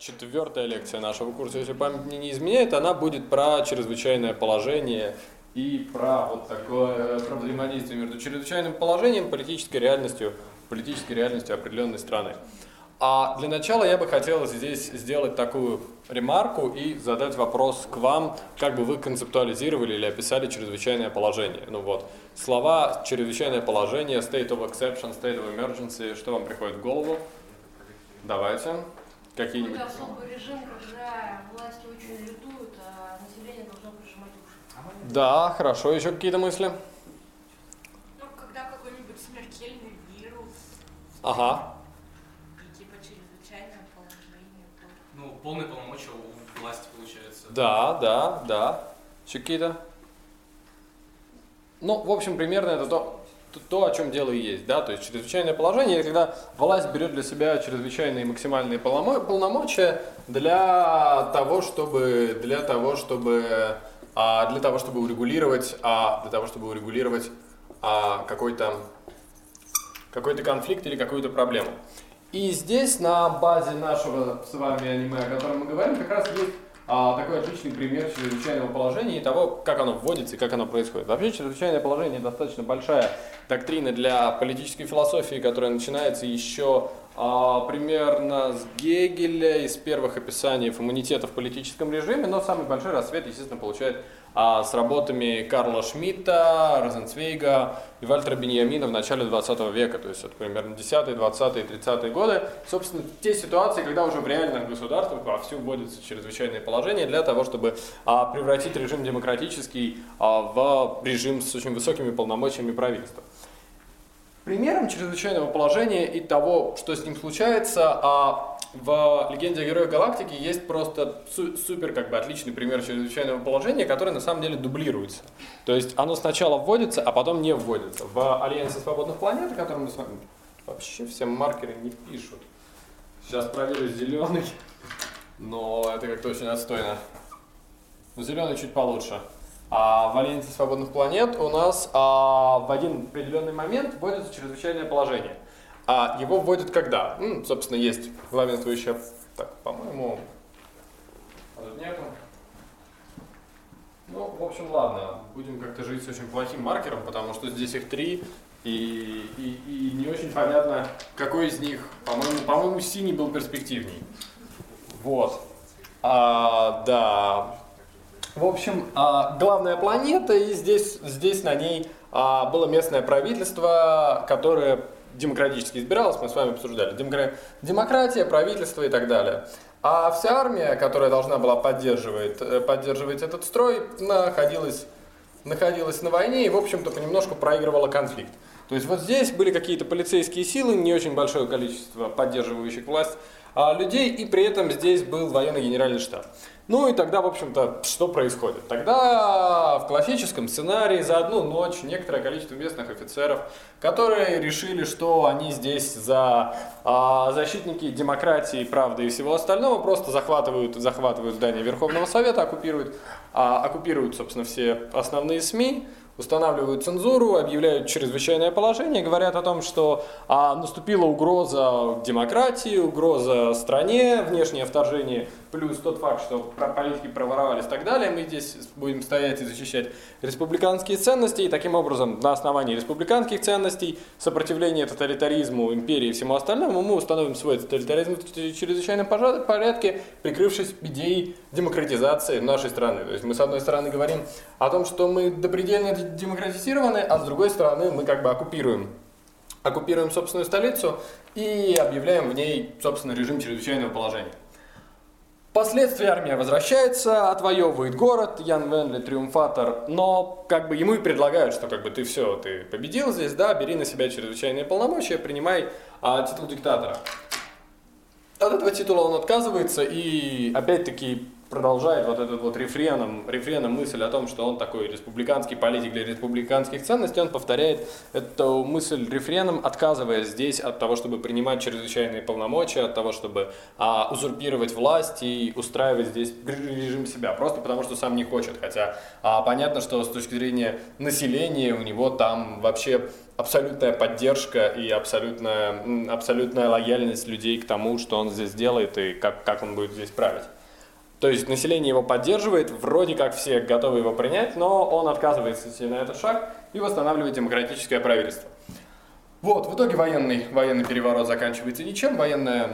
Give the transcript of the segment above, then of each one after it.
четвертая лекция нашего курса, если память не изменяет, она будет про чрезвычайное положение и про вот такое про взаимодействие между чрезвычайным положением, политической реальностью, политической реальностью определенной страны. А для начала я бы хотел здесь сделать такую ремарку и задать вопрос к вам, как бы вы концептуализировали или описали чрезвычайное положение. Ну вот, слова чрезвычайное положение, state of exception, state of emergency, что вам приходит в голову? Давайте. Какие-нибудь? Это особый режим, когда власти очень лютуют, а население должно прижимать уши. Да, хорошо. Еще какие-то мысли? Ну, когда какой-нибудь смертельный вирус Ага. и типа чрезвычайное положение. то- Ну, полные полномочия у власти получается. Да, да, да. Еще какие-то? Ну, в общем, примерно это то, то, о чем дело и есть, да, то есть чрезвычайное положение, когда власть берет для себя чрезвычайные максимальные полномо- полномочия для того, чтобы, для того, чтобы, а, для того, чтобы урегулировать, а, для того, чтобы урегулировать а, какой-то какой-то конфликт или какую-то проблему. И здесь на базе нашего с вами аниме, о котором мы говорим, как раз есть а, такой отличный пример чрезвычайного положения и того, как оно вводится и как оно происходит. Вообще чрезвычайное положение достаточно большая доктрина для политической философии, которая начинается еще а, примерно с Гегеля, из первых описаний иммунитета в политическом режиме, но самый большой рассвет, естественно, получает а, с работами Карла Шмидта, Розенцвейга и Вальтера Беньямина в начале 20 века, то есть это примерно 10-е, 20-е, 30-е годы. Собственно, те ситуации, когда уже в реальных государствах вовсю вводятся чрезвычайные положения для того, чтобы а, превратить режим демократический а, в режим с очень высокими полномочиями правительства. Примером чрезвычайного положения и того, что с ним случается, а в «Легенде о Героях Галактики» есть просто су- супер как бы отличный пример чрезвычайного положения, который на самом деле дублируется. То есть оно сначала вводится, а потом не вводится. В Альянсе свободных планет, о котором мы с вами вообще все маркеры не пишут. Сейчас проверю зеленый, но это как-то очень отстойно. Зеленый чуть получше. А в Альянсе свободных планет у нас а, в один определенный момент вводится чрезвычайное положение. А его вводят когда? М, собственно, есть главенствующая... Так, по-моему... а тут нету. Ну, в общем, ладно. Будем как-то жить с очень плохим маркером, потому что здесь их три. И, и, и не очень понятно, какой из них, по-моему, по-моему, синий был перспективней. Вот. А, да. В общем, а, главная планета, и здесь, здесь на ней а, было местное правительство, которое демократически избиралось, мы с вами обсуждали. Демокра- Демократия, правительство и так далее. А вся армия, которая должна была поддерживать, э, поддерживать этот строй, находилась, находилась на войне и, в общем-то, понемножку проигрывала конфликт. То есть вот здесь были какие-то полицейские силы, не очень большое количество поддерживающих власть а, людей, и при этом здесь был военный генеральный штаб. Ну и тогда, в общем-то, что происходит? Тогда в классическом сценарии за одну ночь некоторое количество местных офицеров, которые решили, что они здесь за а, защитники демократии, правды и всего остального, просто захватывают, захватывают здание Верховного Совета, оккупируют, а, оккупируют, собственно, все основные СМИ, устанавливают цензуру, объявляют чрезвычайное положение, говорят о том, что а, наступила угроза демократии, угроза стране, внешнее вторжение, плюс тот факт, что политики проворовались и так далее, мы здесь будем стоять и защищать республиканские ценности, и таким образом на основании республиканских ценностей, сопротивления тоталитаризму, империи и всему остальному, мы установим свой тоталитаризм в чрезвычайном порядке, прикрывшись идеей демократизации нашей страны. То есть мы с одной стороны говорим о том, что мы допредельно демократизированы, а с другой стороны мы как бы оккупируем оккупируем собственную столицу и объявляем в ней, собственно, режим чрезвычайного положения. Впоследствии армия возвращается, отвоевывает город, Ян Венли триумфатор, но как бы ему и предлагают, что как бы ты все, ты победил здесь, да, бери на себя чрезвычайные полномочия, принимай а, титул диктатора. От этого титула он отказывается и опять-таки продолжает вот этот вот рефреном, рефреном мысль о том, что он такой республиканский политик для республиканских ценностей, он повторяет эту мысль рефреном, отказываясь здесь от того, чтобы принимать чрезвычайные полномочия, от того, чтобы а, узурпировать власть и устраивать здесь режим себя, просто потому что сам не хочет. Хотя а, понятно, что с точки зрения населения у него там вообще абсолютная поддержка и абсолютная, абсолютная лояльность людей к тому, что он здесь делает и как, как он будет здесь править. То есть население его поддерживает, вроде как все готовы его принять, но он отказывается идти на этот шаг и восстанавливает демократическое правительство. Вот, в итоге военный, военный переворот заканчивается ничем, военная,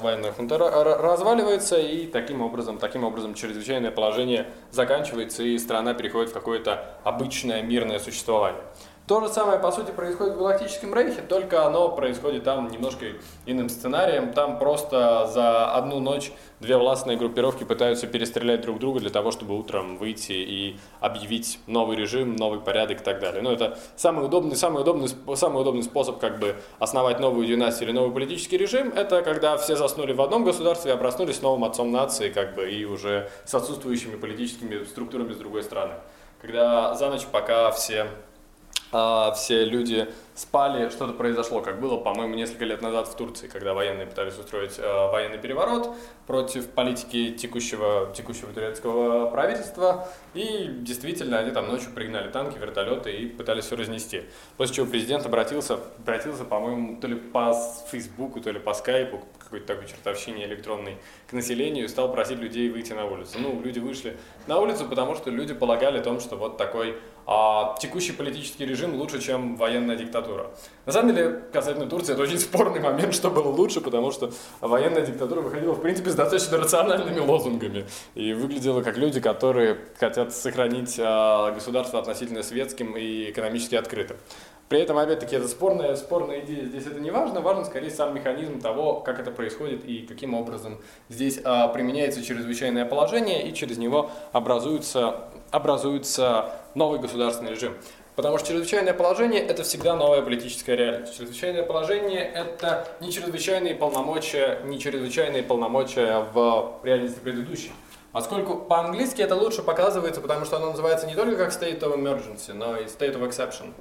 военная хунта разваливается, и таким образом, таким образом чрезвычайное положение заканчивается, и страна переходит в какое-то обычное мирное существование. То же самое, по сути, происходит в Галактическом Рейхе, только оно происходит там немножко иным сценарием. Там просто за одну ночь две властные группировки пытаются перестрелять друг друга для того, чтобы утром выйти и объявить новый режим, новый порядок и так далее. Но ну, это самый удобный, самый удобный, самый удобный способ как бы основать новую династию или новый политический режим. Это когда все заснули в одном государстве, а проснулись новым отцом нации как бы и уже с отсутствующими политическими структурами с другой стороны. Когда за ночь, пока все все люди спали, что-то произошло, как было, по-моему, несколько лет назад в Турции, когда военные пытались устроить э, военный переворот против политики текущего, текущего турецкого правительства, и действительно они там ночью пригнали танки, вертолеты и пытались все разнести. После чего президент обратился, обратился, по-моему, то ли по Фейсбуку, то ли по Скайпу, какой-то такой чертовщине электронной, к населению и стал просить людей выйти на улицу. Ну, люди вышли на улицу, потому что люди полагали о том, что вот такой а, текущий политический режим лучше, чем военная диктатура. На самом деле, касательно Турции, это очень спорный момент, что было лучше, потому что военная диктатура выходила, в принципе, с достаточно рациональными лозунгами и выглядела как люди, которые хотят сохранить а, государство относительно светским и экономически открытым. При этом, опять-таки, это спорная, спорная идея. Здесь это не важно. Важно, скорее, сам механизм того, как это происходит и каким образом здесь а, применяется чрезвычайное положение, и через него образуется, образуется новый государственный режим. Потому что чрезвычайное положение – это всегда новая политическая реальность. Чрезвычайное положение – это не чрезвычайные полномочия, не чрезвычайные полномочия в реальности предыдущей. Поскольку по-английски это лучше показывается, потому что оно называется не только как state of emergency, но и state of exception.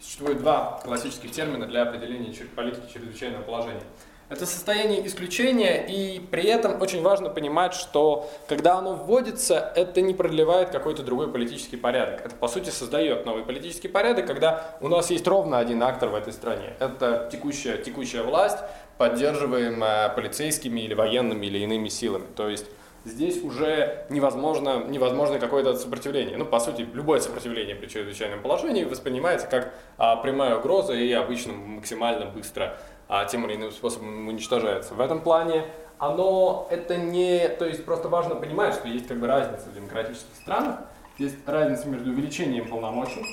Существует два классических термина для определения политики чрезвычайного положения. Это состояние исключения, и при этом очень важно понимать, что когда оно вводится, это не продлевает какой-то другой политический порядок. Это, по сути, создает новый политический порядок, когда у нас есть ровно один актор в этой стране. Это текущая, текущая власть, поддерживаемая полицейскими или военными или иными силами. То есть здесь уже невозможно, невозможно какое-то сопротивление. Ну, по сути, любое сопротивление при чрезвычайном положении воспринимается как а, прямая угроза и обычно максимально быстро тем или иным способом уничтожается. В этом плане оно это не... То есть просто важно понимать, что есть как бы разница в демократических странах. Есть разница между увеличением полномочий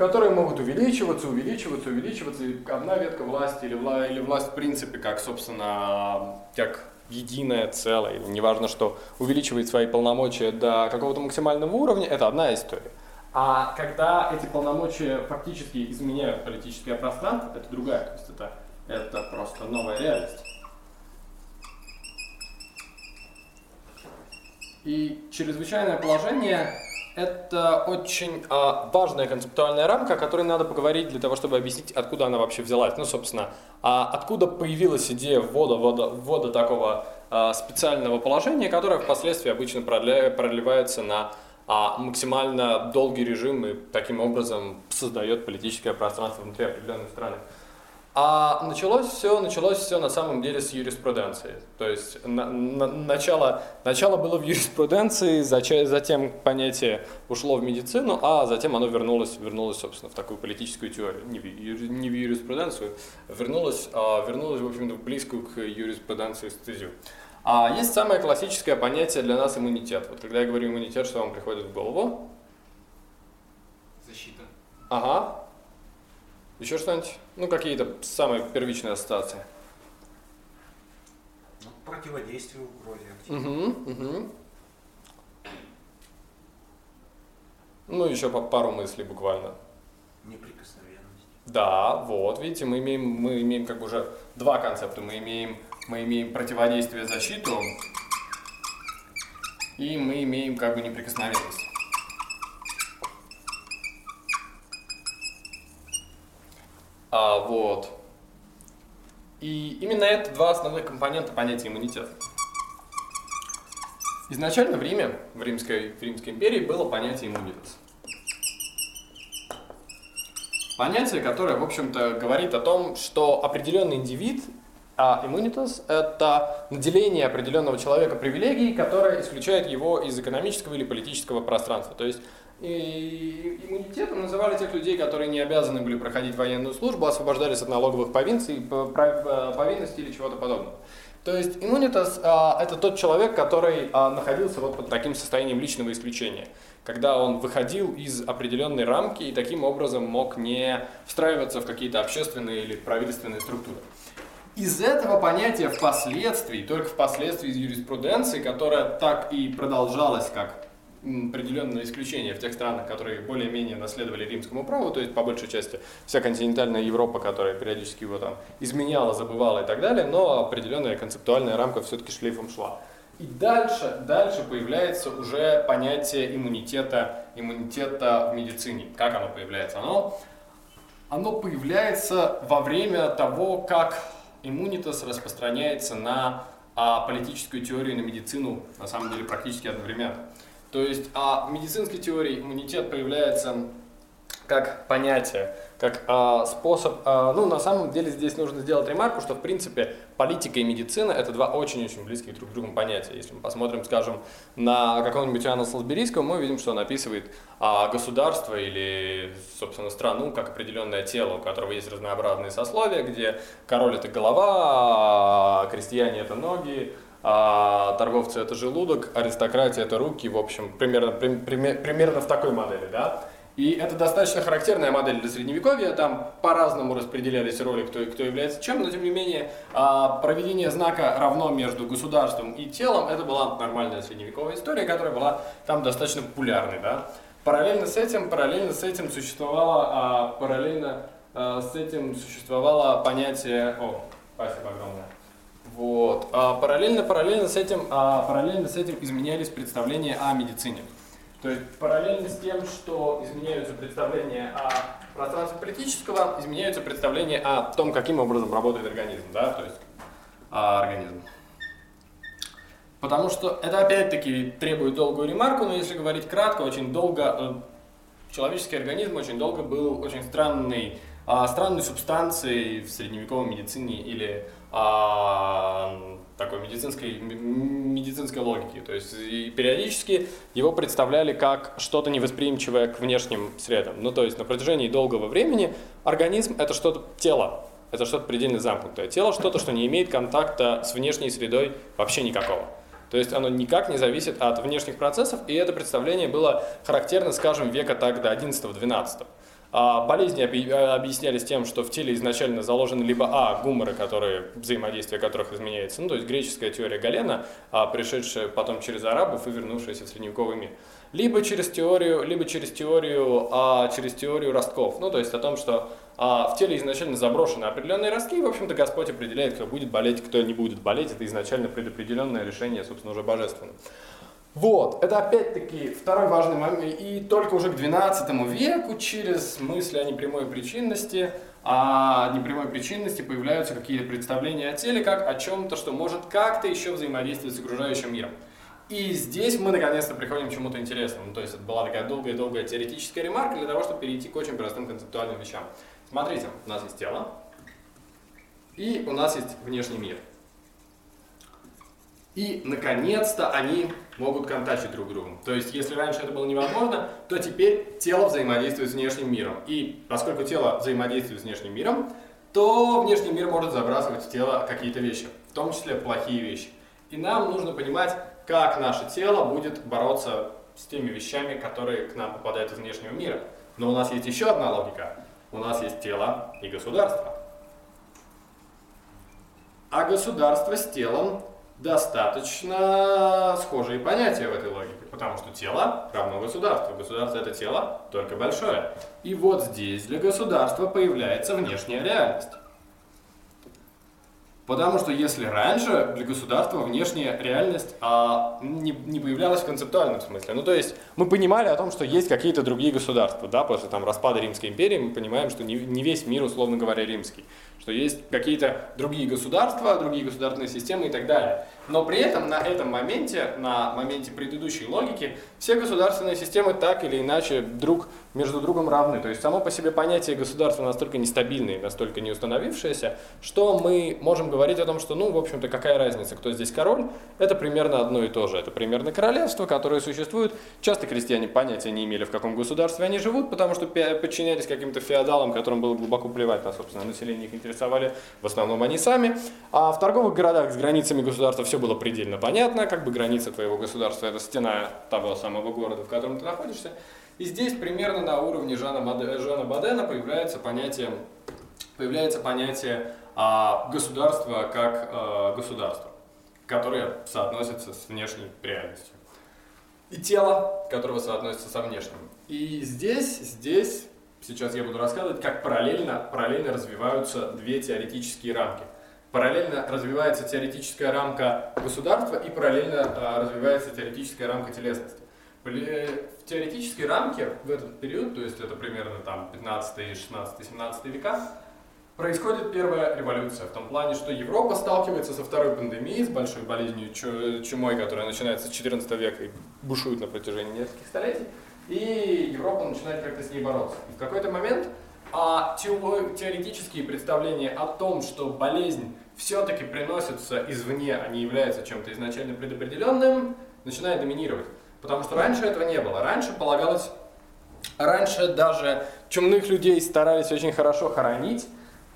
которые могут увеличиваться, увеличиваться, увеличиваться. И одна ветка власти или, вла, или власть в принципе как, собственно, как единое целое, неважно что, увеличивает свои полномочия до какого-то максимального уровня, это одна история. А когда эти полномочия фактически изменяют политическое пространство, это другая, то есть это, это просто новая реальность. И чрезвычайное положение это очень а, важная концептуальная рамка, о которой надо поговорить для того, чтобы объяснить, откуда она вообще взялась. Ну, собственно, а откуда появилась идея ввода, ввода, ввода такого а, специального положения, которое впоследствии обычно проливается на а, максимально долгий режим и таким образом создает политическое пространство внутри определенной страны. А началось все, началось все на самом деле с юриспруденции. То есть на, на, начало, начало было в юриспруденции, затем понятие ушло в медицину, а затем оно вернулось, вернулось собственно, в такую политическую теорию. Не в, не в юриспруденцию, вернулось, а вернулось, в общем-то, близкую к юриспруденции стезию. А есть самое классическое понятие для нас иммунитет. Вот когда я говорю иммунитет, что вам приходит в голову? Защита. Ага. Еще что-нибудь? Ну, какие-то самые первичные ассоциации. Ну, противодействие угрозе. Угу, угу. Ну, еще по пару мыслей буквально. Неприкосновенность. Да, вот, видите, мы имеем, мы имеем как бы уже два концепта. Мы имеем, мы имеем противодействие, защиту, и мы имеем как бы неприкосновенность. А, вот. И именно это два основных компонента понятия иммунитета. Изначально в Риме, в Римской, в Римской империи было понятие иммунитет. Понятие, которое, в общем-то, говорит о том, что определенный индивид, а иммунитас – это наделение определенного человека привилегией, которая исключает его из экономического или политического пространства. То есть иммунитетом называли тех людей, которые не обязаны были проходить военную службу, освобождались от налоговых повинций, повинностей или чего-то подобного. То есть иммунитас а, это тот человек, который а, находился вот под таким состоянием личного исключения, когда он выходил из определенной рамки и таким образом мог не встраиваться в какие-то общественные или правительственные структуры. Из этого понятия впоследствии, только впоследствии из юриспруденции, которая так и продолжалась как определенное исключение в тех странах, которые более-менее наследовали римскому праву, то есть по большей части вся континентальная Европа, которая периодически его там изменяла, забывала и так далее, но определенная концептуальная рамка все-таки шлейфом шла. И дальше, дальше появляется уже понятие иммунитета, иммунитета в медицине. Как оно появляется? Оно, оно появляется во время того, как иммунитас распространяется на а, политическую теорию и на медицину, на самом деле практически одновременно. То есть а в медицинской теории иммунитет появляется как понятие, как а, способ, а, ну на самом деле здесь нужно сделать ремарку, что в принципе политика и медицина это два очень-очень близких друг к другу понятия. Если мы посмотрим, скажем, на какого-нибудь Иоанна Солсберийского, мы увидим, что он описывает а, государство или, собственно, страну как определенное тело, у которого есть разнообразные сословия, где король это голова, а крестьяне это ноги, а торговцы это желудок, аристократия это руки, в общем, примерно, при, примерно в такой модели, да. И это достаточно характерная модель для средневековья, там по-разному распределялись роли, кто, кто является чем, но тем не менее а, проведение знака равно между государством и телом, это была нормальная средневековая история, которая была там достаточно популярной, да. Параллельно с этим, параллельно с этим существовало, а, параллельно а, с этим существовало понятие, о, спасибо огромное, вот. А параллельно, параллельно, с этим, а параллельно с этим изменялись представления о медицине. То есть параллельно с тем, что изменяются представления о пространстве политического, изменяются представления о том, каким образом работает организм. Да? То есть а, организм. Потому что это опять-таки требует долгую ремарку, но если говорить кратко, очень долго э, человеческий организм очень долго был очень странной, а, странной субстанцией в средневековой медицине или а, такой медицинской, медицинской логики. То есть и периодически его представляли как что-то невосприимчивое к внешним средам. Ну то есть на протяжении долгого времени организм это что-то тело, это что-то предельно замкнутое. Тело что-то, что не имеет контакта с внешней средой вообще никакого. То есть оно никак не зависит от внешних процессов, и это представление было характерно, скажем, века так до 11-12. А болезни объяснялись тем, что в теле изначально заложены либо а гуморы, которые взаимодействие которых изменяется, ну то есть греческая теория Галена, а пришедшая потом через арабов и вернувшаяся в средневековый мир, либо через теорию, либо через теорию, а через теорию ростков, ну то есть о том, что а, в теле изначально заброшены определенные ростки, и в общем-то Господь определяет, кто будет болеть, кто не будет болеть, это изначально предопределенное решение, собственно уже божественное. Вот, это опять-таки второй важный момент. И только уже к XII веку через мысли о непрямой причинности, о непрямой причинности появляются какие-то представления о теле как о чем-то, что может как-то еще взаимодействовать с окружающим миром. И здесь мы наконец-то приходим к чему-то интересному. То есть это была такая долгая-долгая теоретическая ремарка для того, чтобы перейти к очень простым концептуальным вещам. Смотрите, у нас есть тело, и у нас есть внешний мир. И, наконец-то, они могут контактить друг с другом. То есть, если раньше это было невозможно, то теперь тело взаимодействует с внешним миром. И поскольку тело взаимодействует с внешним миром, то внешний мир может забрасывать в тело какие-то вещи, в том числе плохие вещи. И нам нужно понимать, как наше тело будет бороться с теми вещами, которые к нам попадают из внешнего мира. Но у нас есть еще одна логика. У нас есть тело и государство. А государство с телом достаточно схожие понятия в этой логике, потому что тело равно государству. Государство это тело, только большое. И вот здесь для государства появляется внешняя реальность. Потому что если раньше для государства внешняя реальность а, не, не появлялась в концептуальном смысле, ну то есть мы понимали о том, что есть какие-то другие государства, да, после там распада Римской империи мы понимаем, что не, не весь мир, условно говоря, римский, что есть какие-то другие государства, другие государственные системы и так далее. Но при этом на этом моменте, на моменте предыдущей логики, все государственные системы так или иначе друг между другом равны. То есть само по себе понятие государства настолько нестабильное, настолько не установившееся, что мы можем говорить о том, что, ну, в общем-то, какая разница, кто здесь король, это примерно одно и то же. Это примерно королевство, которое существует. Часто крестьяне понятия не имели, в каком государстве они живут, потому что подчинялись каким-то феодалам, которым было глубоко плевать на, собственно, население, их интересовали в основном они сами. А в торговых городах с границами государства все было предельно понятно, как бы граница твоего государства – это стена того самого города, в котором ты находишься. И здесь примерно на уровне Жана, Баде, Жана Бадена появляется понятие, появляется понятие а, государства как а, государство, которое соотносится с внешней реальностью. И тело, которое соотносится со внешним. И здесь, здесь, сейчас я буду рассказывать, как параллельно, параллельно развиваются две теоретические рамки. Параллельно развивается теоретическая рамка государства и параллельно а, развивается теоретическая рамка телесности. В теоретической рамке в этот период, то есть это примерно там 15, 16, 17 века, происходит первая революция в том плане, что Европа сталкивается со второй пандемией, с большой болезнью чумой, которая начинается с 14 века и бушует на протяжении нескольких столетий, и Европа начинает как-то с ней бороться. И в какой-то момент а теоретические представления о том, что болезнь все-таки приносится извне, а не является чем-то изначально предопределенным, начинает доминировать. Потому что раньше этого не было. Раньше полагалось, раньше даже чумных людей старались очень хорошо хоронить,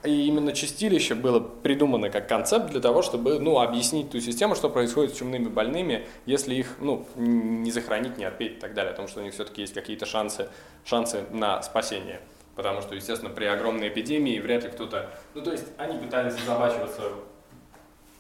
и именно чистилище было придумано как концепт для того, чтобы ну, объяснить ту систему, что происходит с чумными больными, если их ну, не захоронить, не отпеть и так далее, о том, что у них все-таки есть какие-то шансы, шансы на спасение. Потому что, естественно, при огромной эпидемии вряд ли кто-то... Ну, то есть они пытались забачиваться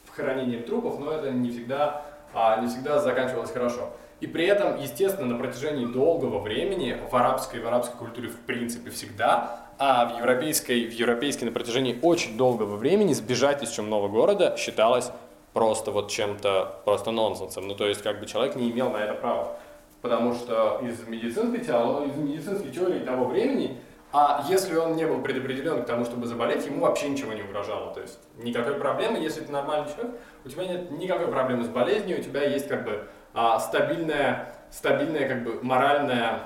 в хранении трупов, но это не всегда, а, не всегда заканчивалось хорошо. И при этом, естественно, на протяжении долгого времени в арабской, в арабской культуре в принципе всегда, а в европейской, в европейской на протяжении очень долгого времени сбежать из чумного города считалось просто вот чем-то, просто нонсенсом. Ну, то есть, как бы человек не имел на это права. Потому что из медицинской, теологии, из медицинской теории того времени, а если он не был предопределен к тому, чтобы заболеть, ему вообще ничего не угрожало. То есть никакой проблемы, если ты нормальный человек, у тебя нет никакой проблемы с болезнью, у тебя есть как бы а, стабильное, стабильное как бы моральное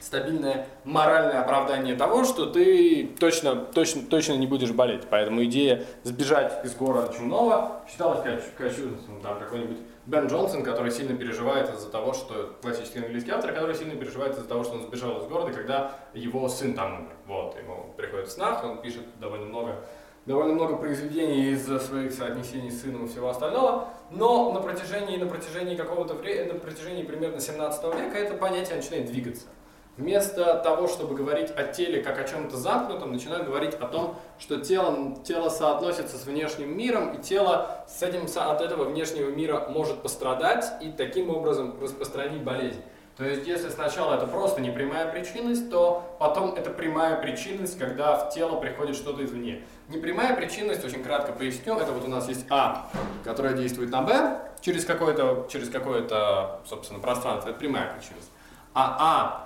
стабильное моральное оправдание того, что ты точно, точно, точно не будешь болеть. Поэтому идея сбежать из города чумного считалась кощунством. Там какой-нибудь Бен Джонсон, который сильно переживает из-за того, что классический английский автор, который сильно переживает из-за того, что он сбежал из города, когда его сын там умер. Вот, ему приходит снах, он пишет довольно много довольно много произведений из своих соотнесений с сыном и всего остального, но на протяжении, на протяжении какого-то времени, на протяжении примерно 17 века это понятие начинает двигаться. Вместо того, чтобы говорить о теле как о чем-то замкнутом, начинают говорить о том, что тело, тело соотносится с внешним миром, и тело с этим, от этого внешнего мира может пострадать и таким образом распространить болезнь. То есть, если сначала это просто непрямая причинность, то потом это прямая причинность, когда в тело приходит что-то извне. Непрямая причинность, очень кратко поясню, это вот у нас есть А, которая действует на Б через какое-то, через какое-то, собственно, пространство, это прямая причинность. А А,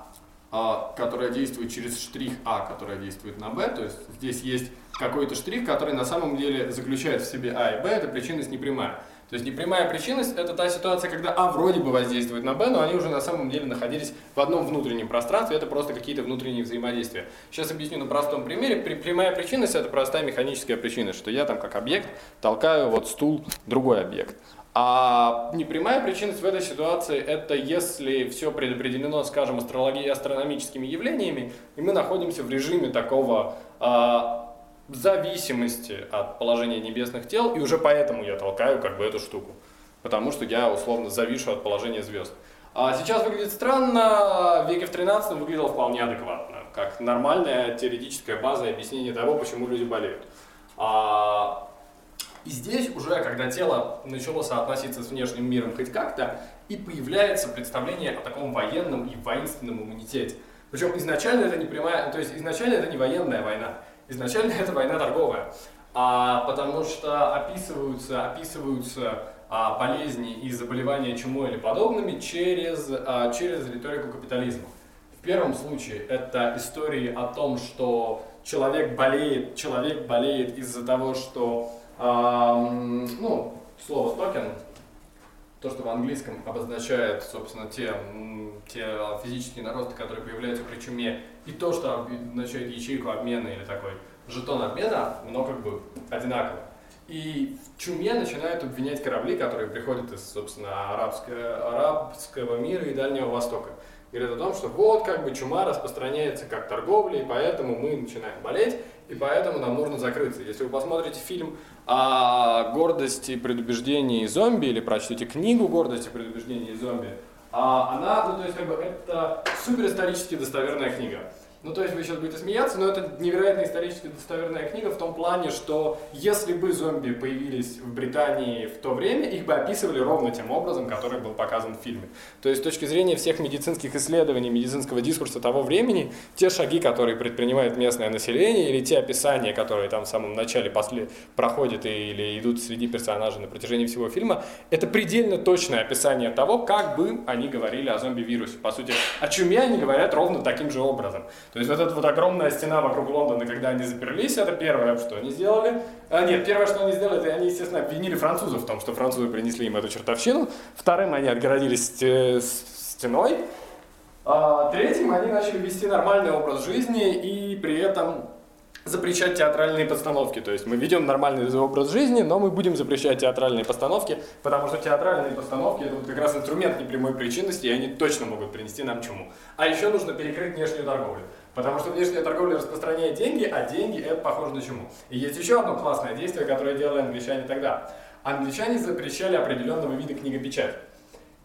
а, которая действует через штрих А, которая действует на Б, то есть здесь есть какой-то штрих, который на самом деле заключает в себе А и Б, это причинность непрямая. То есть непрямая причинность – это та ситуация, когда А вроде бы воздействует на Б, но они уже на самом деле находились в одном внутреннем пространстве, это просто какие-то внутренние взаимодействия. Сейчас объясню на простом примере. Прямая причинность – это простая механическая причинность, что я там как объект толкаю вот стул другой объект. А непрямая причинность в этой ситуации – это если все предопределено, скажем, астрологией, астрономическими явлениями, и мы находимся в режиме такого а, зависимости от положения небесных тел, и уже поэтому я толкаю как бы эту штуку, потому что я условно завишу от положения звезд. А сейчас выглядит странно, в веке в 13 выглядело вполне адекватно, как нормальная теоретическая база объяснения того, почему люди болеют. А, И здесь уже, когда тело начало соотноситься с внешним миром хоть как-то, и появляется представление о таком военном и воинственном иммунитете. Причем изначально это не прямая, то есть изначально это не военная война, изначально это война торговая, а, потому что описываются, описываются а, болезни и заболевания чумой или подобными через, а, через риторику капитализма. В первом случае это истории о том, что человек болеет, человек болеет из-за того, что, ну, слово токен, то, что в английском обозначает, собственно, те, те физические наросты, которые появляются при чуме, и то, что обозначает ячейку обмена или такой жетон обмена, оно как бы одинаково. И в чуме начинают обвинять корабли, которые приходят из, собственно, арабского, арабского мира и Дальнего Востока. Говорят о том, что вот как бы чума распространяется как торговля, и поэтому мы начинаем болеть, и поэтому нам нужно закрыться. Если вы посмотрите фильм о гордости, предубеждении зомби, или прочтете книгу предубеждения и зомби, а она, ну то есть как бы это суперисторически достоверная книга. Ну, то есть вы сейчас будете смеяться, но это невероятно исторически достоверная книга в том плане, что если бы зомби появились в Британии в то время, их бы описывали ровно тем образом, который был показан в фильме. То есть с точки зрения всех медицинских исследований, медицинского дискурса того времени, те шаги, которые предпринимает местное население, или те описания, которые там в самом начале после проходят или идут среди персонажей на протяжении всего фильма, это предельно точное описание того, как бы они говорили о зомби-вирусе. По сути, о чуме они говорят ровно таким же образом. То есть вот эта вот огромная стена вокруг Лондона, когда они заперлись, это первое, что они сделали. А, нет, первое, что они сделали, это они, естественно, обвинили французов в том, что французы принесли им эту чертовщину. Вторым, они отгородились стеной. А, третьим, они начали вести нормальный образ жизни и при этом запрещать театральные постановки. То есть мы ведем нормальный образ жизни, но мы будем запрещать театральные постановки, потому что театральные постановки это вот как раз инструмент непрямой причинности, и они точно могут принести нам чуму. А еще нужно перекрыть внешнюю торговлю. Потому что внешняя торговля распространяет деньги, а деньги это похоже на чуму. И есть еще одно классное действие, которое делали англичане тогда. Англичане запрещали определенного вида книгопечать.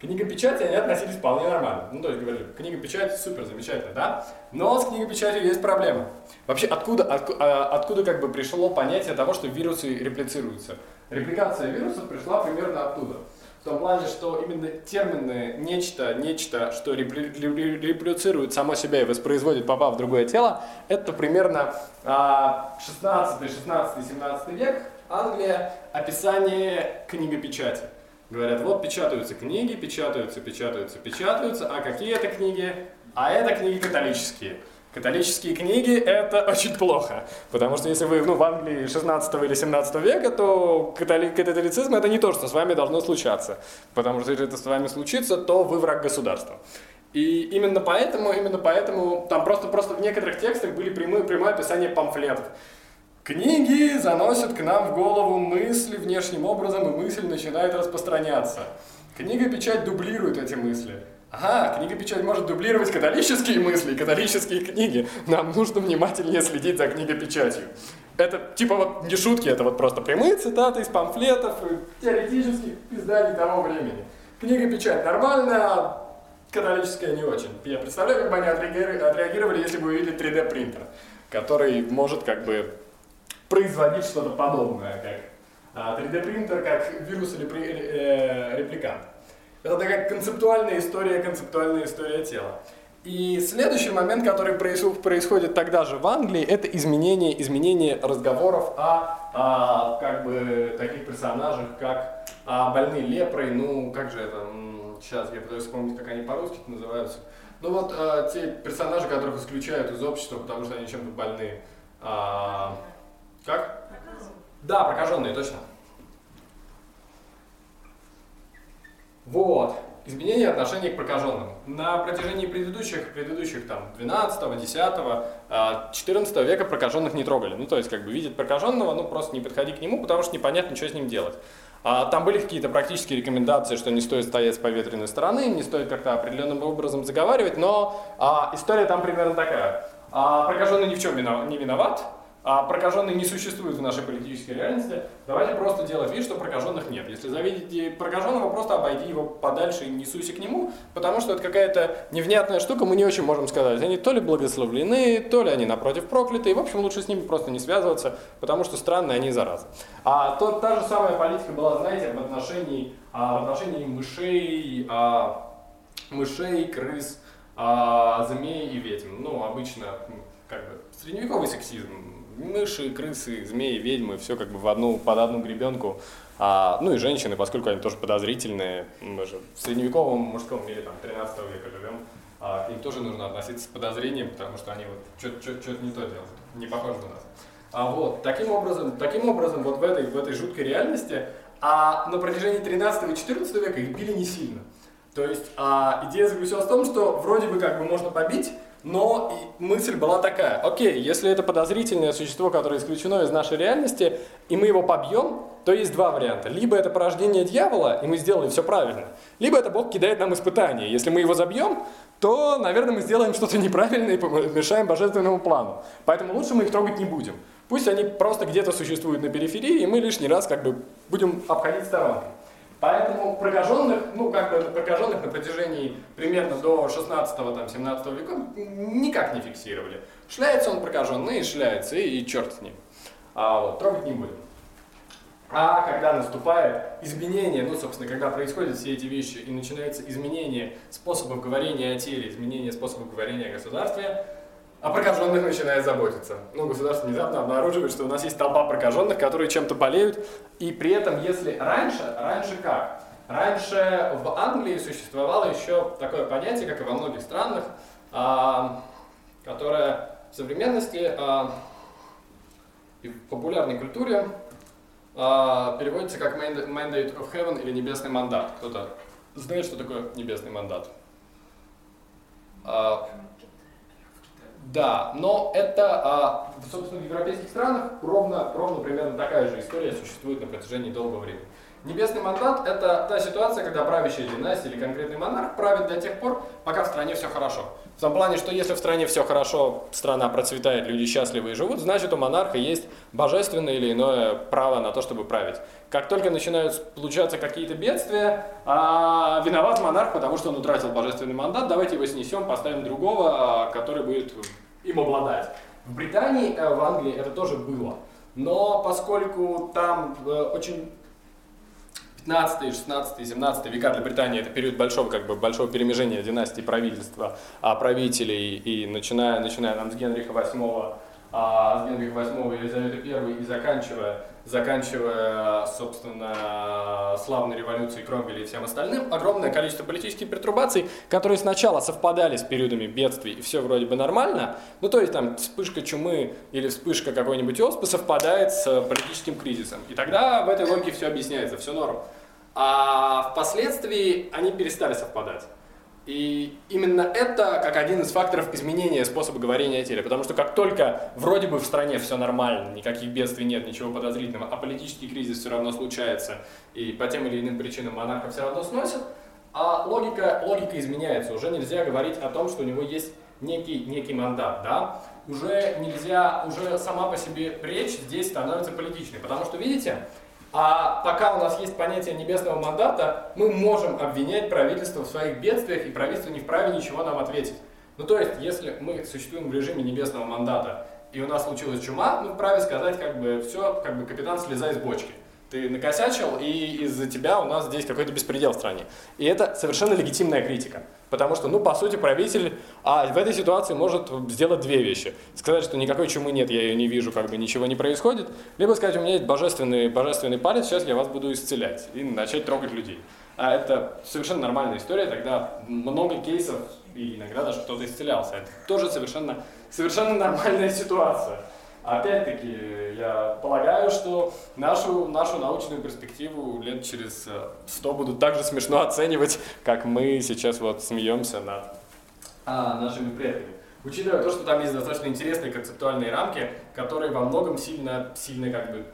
Книга-печати, они относились вполне нормально. Ну, то есть говорили, книга-печать супер, замечательно, да? Но с книгой-печатью есть проблема. Вообще, откуда, от, а, откуда как бы пришло понятие того, что вирусы реплицируются? Репликация вирусов пришла примерно оттуда. В том плане, что именно термины нечто, нечто, что репли, реплицирует само себя и воспроизводит, попав в другое тело, это примерно 16, 16, 17 век, Англия, описание книгопечати. Говорят, вот печатаются книги, печатаются, печатаются, печатаются, а какие это книги? А это книги католические. Католические книги – это очень плохо, потому что если вы ну, в Англии 16 или 17 века, то католи католицизм – это не то, что с вами должно случаться, потому что если это с вами случится, то вы враг государства. И именно поэтому, именно поэтому там просто, просто в некоторых текстах были прямые, прямое описание памфлетов. Книги заносят к нам в голову мысли внешним образом, и мысль начинает распространяться. Книга-печать дублирует эти мысли. Ага, книга-печать может дублировать католические мысли, католические книги. Нам нужно внимательнее следить за книга-печатью. Это типа вот не шутки, это вот просто прямые цитаты из памфлетов, теоретических изданий того времени. Книга-печать нормальная, а католическая не очень. Я представляю, как бы они отреагировали, если бы увидели 3D принтер, который может как бы производить что-то подобное, как 3D а, принтер, как вирус или э, репликант. Это такая концептуальная история, концептуальная история тела. И следующий момент, который происходит тогда же в Англии, это изменение, изменение разговоров о, о как бы таких персонажах, как о больные лепрой, ну как же это, сейчас я пытаюсь вспомнить, как они по-русски называются. Ну вот э, те персонажи, которых исключают из общества, потому что они чем-то больны. А, как? Да, прокаженные, точно. Вот. Изменение отношений к прокаженным. На протяжении предыдущих, предыдущих там 12, 10, 14 века прокаженных не трогали. Ну, то есть, как бы видят прокаженного, ну, просто не подходи к нему, потому что непонятно, что с ним делать. А, там были какие-то практические рекомендации, что не стоит стоять с поветренной стороны, не стоит как-то определенным образом заговаривать, но а, история там примерно такая. А, прокаженный ни в чем не виноват, а прокаженные не существуют в нашей политической реальности, давайте просто делать вид, что прокаженных нет. Если завидите прокаженного, просто обойди его подальше и не суйся к нему, потому что это какая-то невнятная штука, мы не очень можем сказать. Они то ли благословлены, то ли они напротив прокляты, и в общем лучше с ними просто не связываться, потому что странные они заразы. А то, та же самая политика была, знаете, в отношении, а, в отношении мышей, а, мышей, крыс, а, змей и ведьм. Ну, обычно, как бы, средневековый сексизм, мыши, крысы, змеи, ведьмы, все как бы в одну, под одну гребенку. А, ну и женщины, поскольку они тоже подозрительные, мы же в средневековом мужском мире, там, 13 века живем, а, к тоже нужно относиться с подозрением, потому что они вот что-то не то делают, не похожи на нас. А вот, таким образом, таким образом вот в этой, в этой жуткой реальности, а на протяжении 13 и 14 века их били не сильно. То есть а, идея заключалась в том, что вроде бы как бы можно побить, но мысль была такая, окей, если это подозрительное существо, которое исключено из нашей реальности, и мы его побьем, то есть два варианта. Либо это порождение дьявола, и мы сделали все правильно, либо это Бог кидает нам испытание. Если мы его забьем, то, наверное, мы сделаем что-то неправильное и помешаем божественному плану. Поэтому лучше мы их трогать не будем. Пусть они просто где-то существуют на периферии, и мы лишний раз как бы будем обходить сторонкой. Поэтому прокаженных, ну как бы прокаженных на протяжении примерно до 16-17 века никак не фиксировали. Шляется он прокаженный, шляется, и, и черт с ним. А вот, трогать не будем. А когда наступает изменение, ну, собственно, когда происходят все эти вещи и начинается изменение способов говорения о теле, изменение способов говорения о государстве, о прокаженных начинает заботиться. Ну, государство внезапно обнаруживает, что у нас есть толпа прокаженных, которые чем-то болеют, и при этом, если раньше, раньше как? Раньше в Англии существовало еще такое понятие, как и во многих странах, а, которое в современности а, и в популярной культуре а, переводится как mandate of heaven или небесный мандат. Кто-то знает, что такое небесный мандат? Да, но это, а, собственно, в европейских странах ровно, ровно примерно такая же история существует на протяжении долгого времени. Небесный мандат – это та ситуация, когда правящая династия или конкретный монарх правит до тех пор, пока в стране все хорошо. В том плане, что если в стране все хорошо, страна процветает, люди счастливы и живут, значит у монарха есть божественное или иное право на то, чтобы править. Как только начинают получаться какие-то бедствия, а, виноват монарх, потому что он утратил божественный мандат, давайте его снесем, поставим другого, а, который будет им обладать. В Британии, э, в Англии это тоже было. Но поскольку там э, очень 15, 16, 17 века для Британии это период большого, как бы, большого перемежения династии правительства, а правителей, и начиная, начиная нам с Генриха VIII, а, с Генриха VIII, Елизаветы I и заканчивая заканчивая, собственно, славной революцией Кромвеля и всем остальным, огромное количество политических пертурбаций, которые сначала совпадали с периодами бедствий, и все вроде бы нормально, ну то есть там вспышка чумы или вспышка какой-нибудь оспы совпадает с политическим кризисом. И тогда в этой логике все объясняется, все норм. А впоследствии они перестали совпадать. И именно это как один из факторов изменения способа говорения о теле. Потому что как только вроде бы в стране все нормально, никаких бедствий нет, ничего подозрительного, а политический кризис все равно случается, и по тем или иным причинам монарха все равно сносят, а логика, логика изменяется. Уже нельзя говорить о том, что у него есть некий, некий мандат. Да? Уже нельзя, уже сама по себе речь здесь становится политичной. Потому что, видите, а пока у нас есть понятие небесного мандата, мы можем обвинять правительство в своих бедствиях, и правительство не вправе ничего нам ответить. Ну то есть, если мы существуем в режиме небесного мандата, и у нас случилась чума, мы вправе сказать, как бы, все, как бы, капитан, слезай с бочки ты накосячил, и из-за тебя у нас здесь какой-то беспредел в стране. И это совершенно легитимная критика. Потому что, ну, по сути, правитель а, в этой ситуации может сделать две вещи. Сказать, что никакой чумы нет, я ее не вижу, как бы ничего не происходит. Либо сказать, у меня есть божественный, божественный палец, сейчас я вас буду исцелять. И начать трогать людей. А это совершенно нормальная история, тогда много кейсов, и иногда даже кто-то исцелялся. Это тоже совершенно, совершенно нормальная ситуация. Опять-таки, я полагаю, что нашу, нашу научную перспективу лет через 100 э, будут так же смешно оценивать, как мы сейчас вот смеемся над а, нашими предками. Учитывая то, что там есть достаточно интересные концептуальные рамки, которые во многом сильно, сильно как бы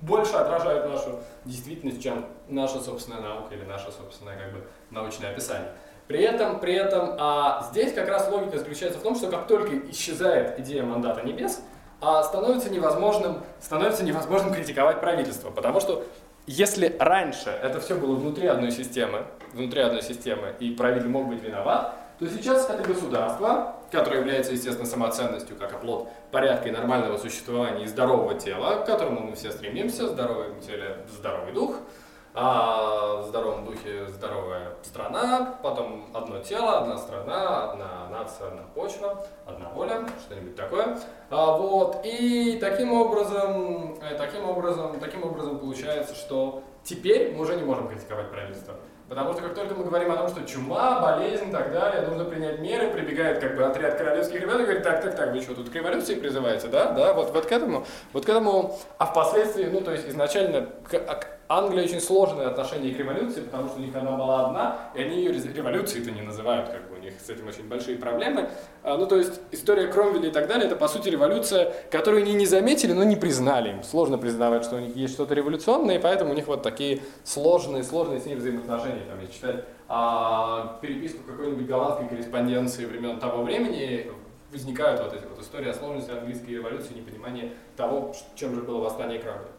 больше отражают нашу действительность, чем наша собственная наука или наше собственное как бы научное описание. При этом, при этом а здесь как раз логика заключается в том, что как только исчезает идея мандата небес, а становится невозможным, становится невозможным критиковать правительство, потому что если раньше это все было внутри одной системы, внутри одной системы, и правитель мог быть виноват, то сейчас это государство, которое является, естественно, самоценностью, как оплот порядка и нормального существования и здорового тела, к которому мы все стремимся, здоровое теле, здоровый дух – а в здоровом духе здоровая страна, потом одно тело, одна страна, одна нация, одна почва, одна воля, что-нибудь такое. А, вот, и таким образом, э, таким образом, таким образом получается, что теперь мы уже не можем критиковать правительство. Потому что как только мы говорим о том, что чума, болезнь и так далее, нужно принять меры, прибегает как бы отряд королевских ребят и говорит, так, так, так, вы что, тут к революции призываете, да? Да, вот, вот к этому, вот к этому, а впоследствии, ну, то есть изначально к, Англия очень сложное отношение к революции, потому что у них она была одна, и они ее революцией-то не называют, как бы у них с этим очень большие проблемы. А, ну, то есть история Кромвеля и так далее, это по сути революция, которую они не заметили, но не признали. Им сложно признавать, что у них есть что-то революционное, и поэтому у них вот такие сложные, сложные с ней взаимоотношения. Там, если читать а, переписку какой-нибудь голландской корреспонденции времен того времени, возникают вот эти вот истории о сложности английской революции, непонимание того, чем же было восстание Кромвеля.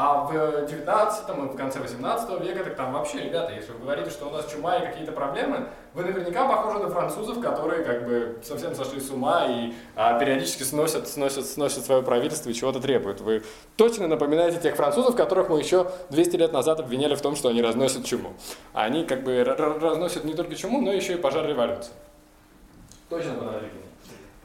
А в 19 и в конце 18 века, так там вообще, ребята, если вы говорите, что у нас чума и какие-то проблемы, вы наверняка похожи на французов, которые как бы совсем сошли с ума и а, периодически сносят, сносят, сносят свое правительство и чего-то требуют. Вы точно напоминаете тех французов, которых мы еще 200 лет назад обвиняли в том, что они разносят чуму. А они как бы разносят не только чуму, но еще и пожар революции. Точно подозрительно.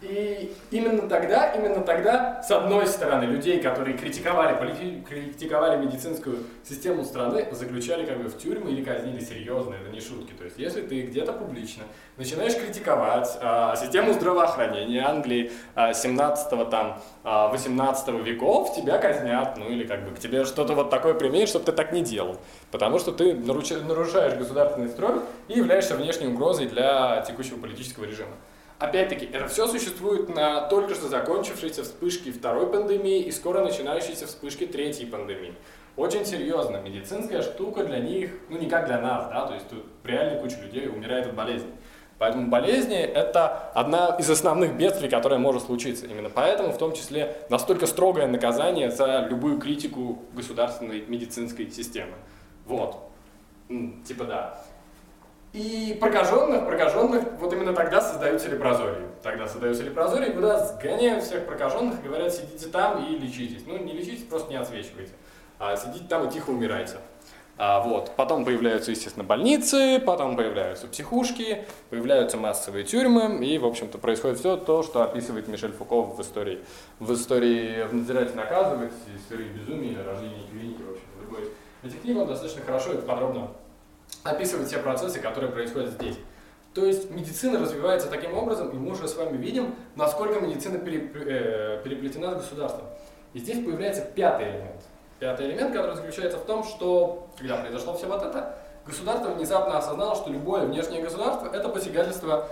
И именно тогда, именно тогда, с одной стороны, людей, которые критиковали, критиковали медицинскую систему страны, заключали как бы в тюрьмы или казнили серьезно, это не шутки. То есть, если ты где-то публично начинаешь критиковать а, систему здравоохранения Англии а, 17 там, а, 18 веков, тебя казнят, ну или как бы к тебе что-то вот такое применят, чтобы ты так не делал. Потому что ты нарушаешь государственный строй и являешься внешней угрозой для текущего политического режима. Опять-таки, это все существует на только что закончившейся вспышке второй пандемии и скоро начинающейся вспышке третьей пандемии. Очень серьезно, медицинская штука для них, ну не как для нас, да, то есть тут реально куча людей умирает от болезней. Поэтому болезни – это одна из основных бедствий, которая может случиться. Именно поэтому, в том числе, настолько строгое наказание за любую критику государственной медицинской системы. Вот. Типа да. И прокаженных, прокаженных вот именно тогда создаются лепрозории. Тогда создаются лепрозории, куда сгоняют всех прокаженных и говорят, сидите там и лечитесь. Ну, не лечитесь, просто не отсвечивайте. А сидите там и тихо умирайте. А, вот. Потом появляются, естественно, больницы, потом появляются психушки, появляются массовые тюрьмы, и, в общем-то, происходит все то, что описывает Мишель Фуко в истории. В истории «Надзиратель наказывать», истории безумия, рождения клиники, в общем, в любой этих книг он достаточно хорошо и подробно описывать все процессы, которые происходят здесь. То есть медицина развивается таким образом, и мы уже с вами видим, насколько медицина э, переплетена с государством. И здесь появляется пятый элемент. Пятый элемент, который заключается в том, что, когда произошло все вот это, государство внезапно осознало, что любое внешнее государство – это посягательство,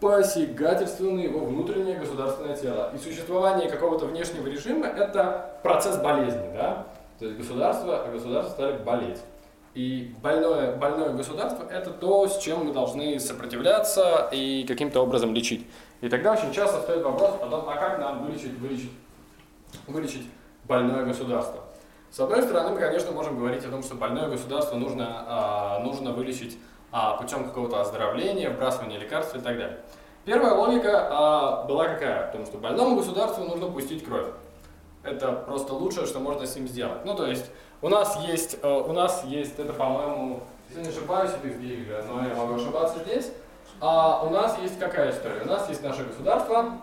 посягательство на его внутреннее государственное тело. И существование какого-то внешнего режима – это процесс болезни. Да? То есть государство, государство стали болеть. И больное, больное государство – это то, с чем мы должны сопротивляться и каким-то образом лечить. И тогда очень часто стоит вопрос о том, а как нам вылечить, вылечить, вылечить больное государство. С одной стороны, мы, конечно, можем говорить о том, что больное государство нужно, а, нужно вылечить а, путем какого-то оздоровления, вбрасывания лекарств и так далее. Первая логика а, была какая? В том, что больному государству нужно пустить кровь. Это просто лучшее, что можно с ним сделать. Ну, то есть, у нас есть, э, у нас есть это, по-моему, если не ошибаюсь, это из Гегеля, но я могу ошибаться здесь. А у нас есть какая история? У нас есть наше государство,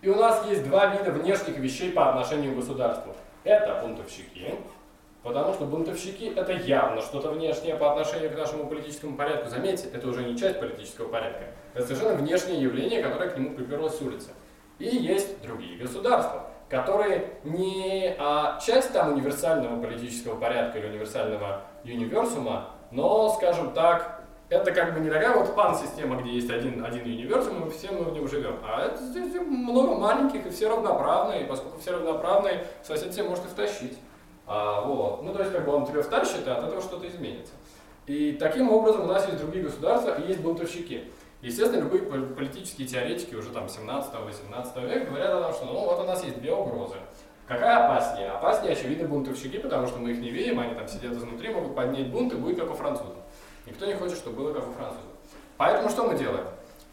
и у нас есть два вида внешних вещей по отношению к государству. Это бунтовщики, потому что бунтовщики это явно что-то внешнее по отношению к нашему политическому порядку. Заметьте, это уже не часть политического порядка. Это совершенно внешнее явление, которое к нему приперлось с улицы. И есть другие государства которые не а, часть там универсального политического порядка или универсального универсума, но, скажем так, это как бы не такая вот пан-система, где есть один, один универсум, и все мы в нем живем. А это здесь много маленьких, и все равноправные, и поскольку все равноправные, сосед себе может и втащить. А, вот. Ну, то есть, как бы он тебя втащит, и от этого что-то изменится. И таким образом у нас есть другие государства, и есть бунтовщики. Естественно, любые пол- политические теоретики уже там 17-18 века говорят о том, что ну вот у нас есть две угрозы. Какая опаснее? Опаснее, очевидно, бунтовщики, потому что мы их не видим, они там сидят изнутри, могут поднять бунт и будет как у французов. Никто не хочет, чтобы было как у французов. Поэтому что мы делаем?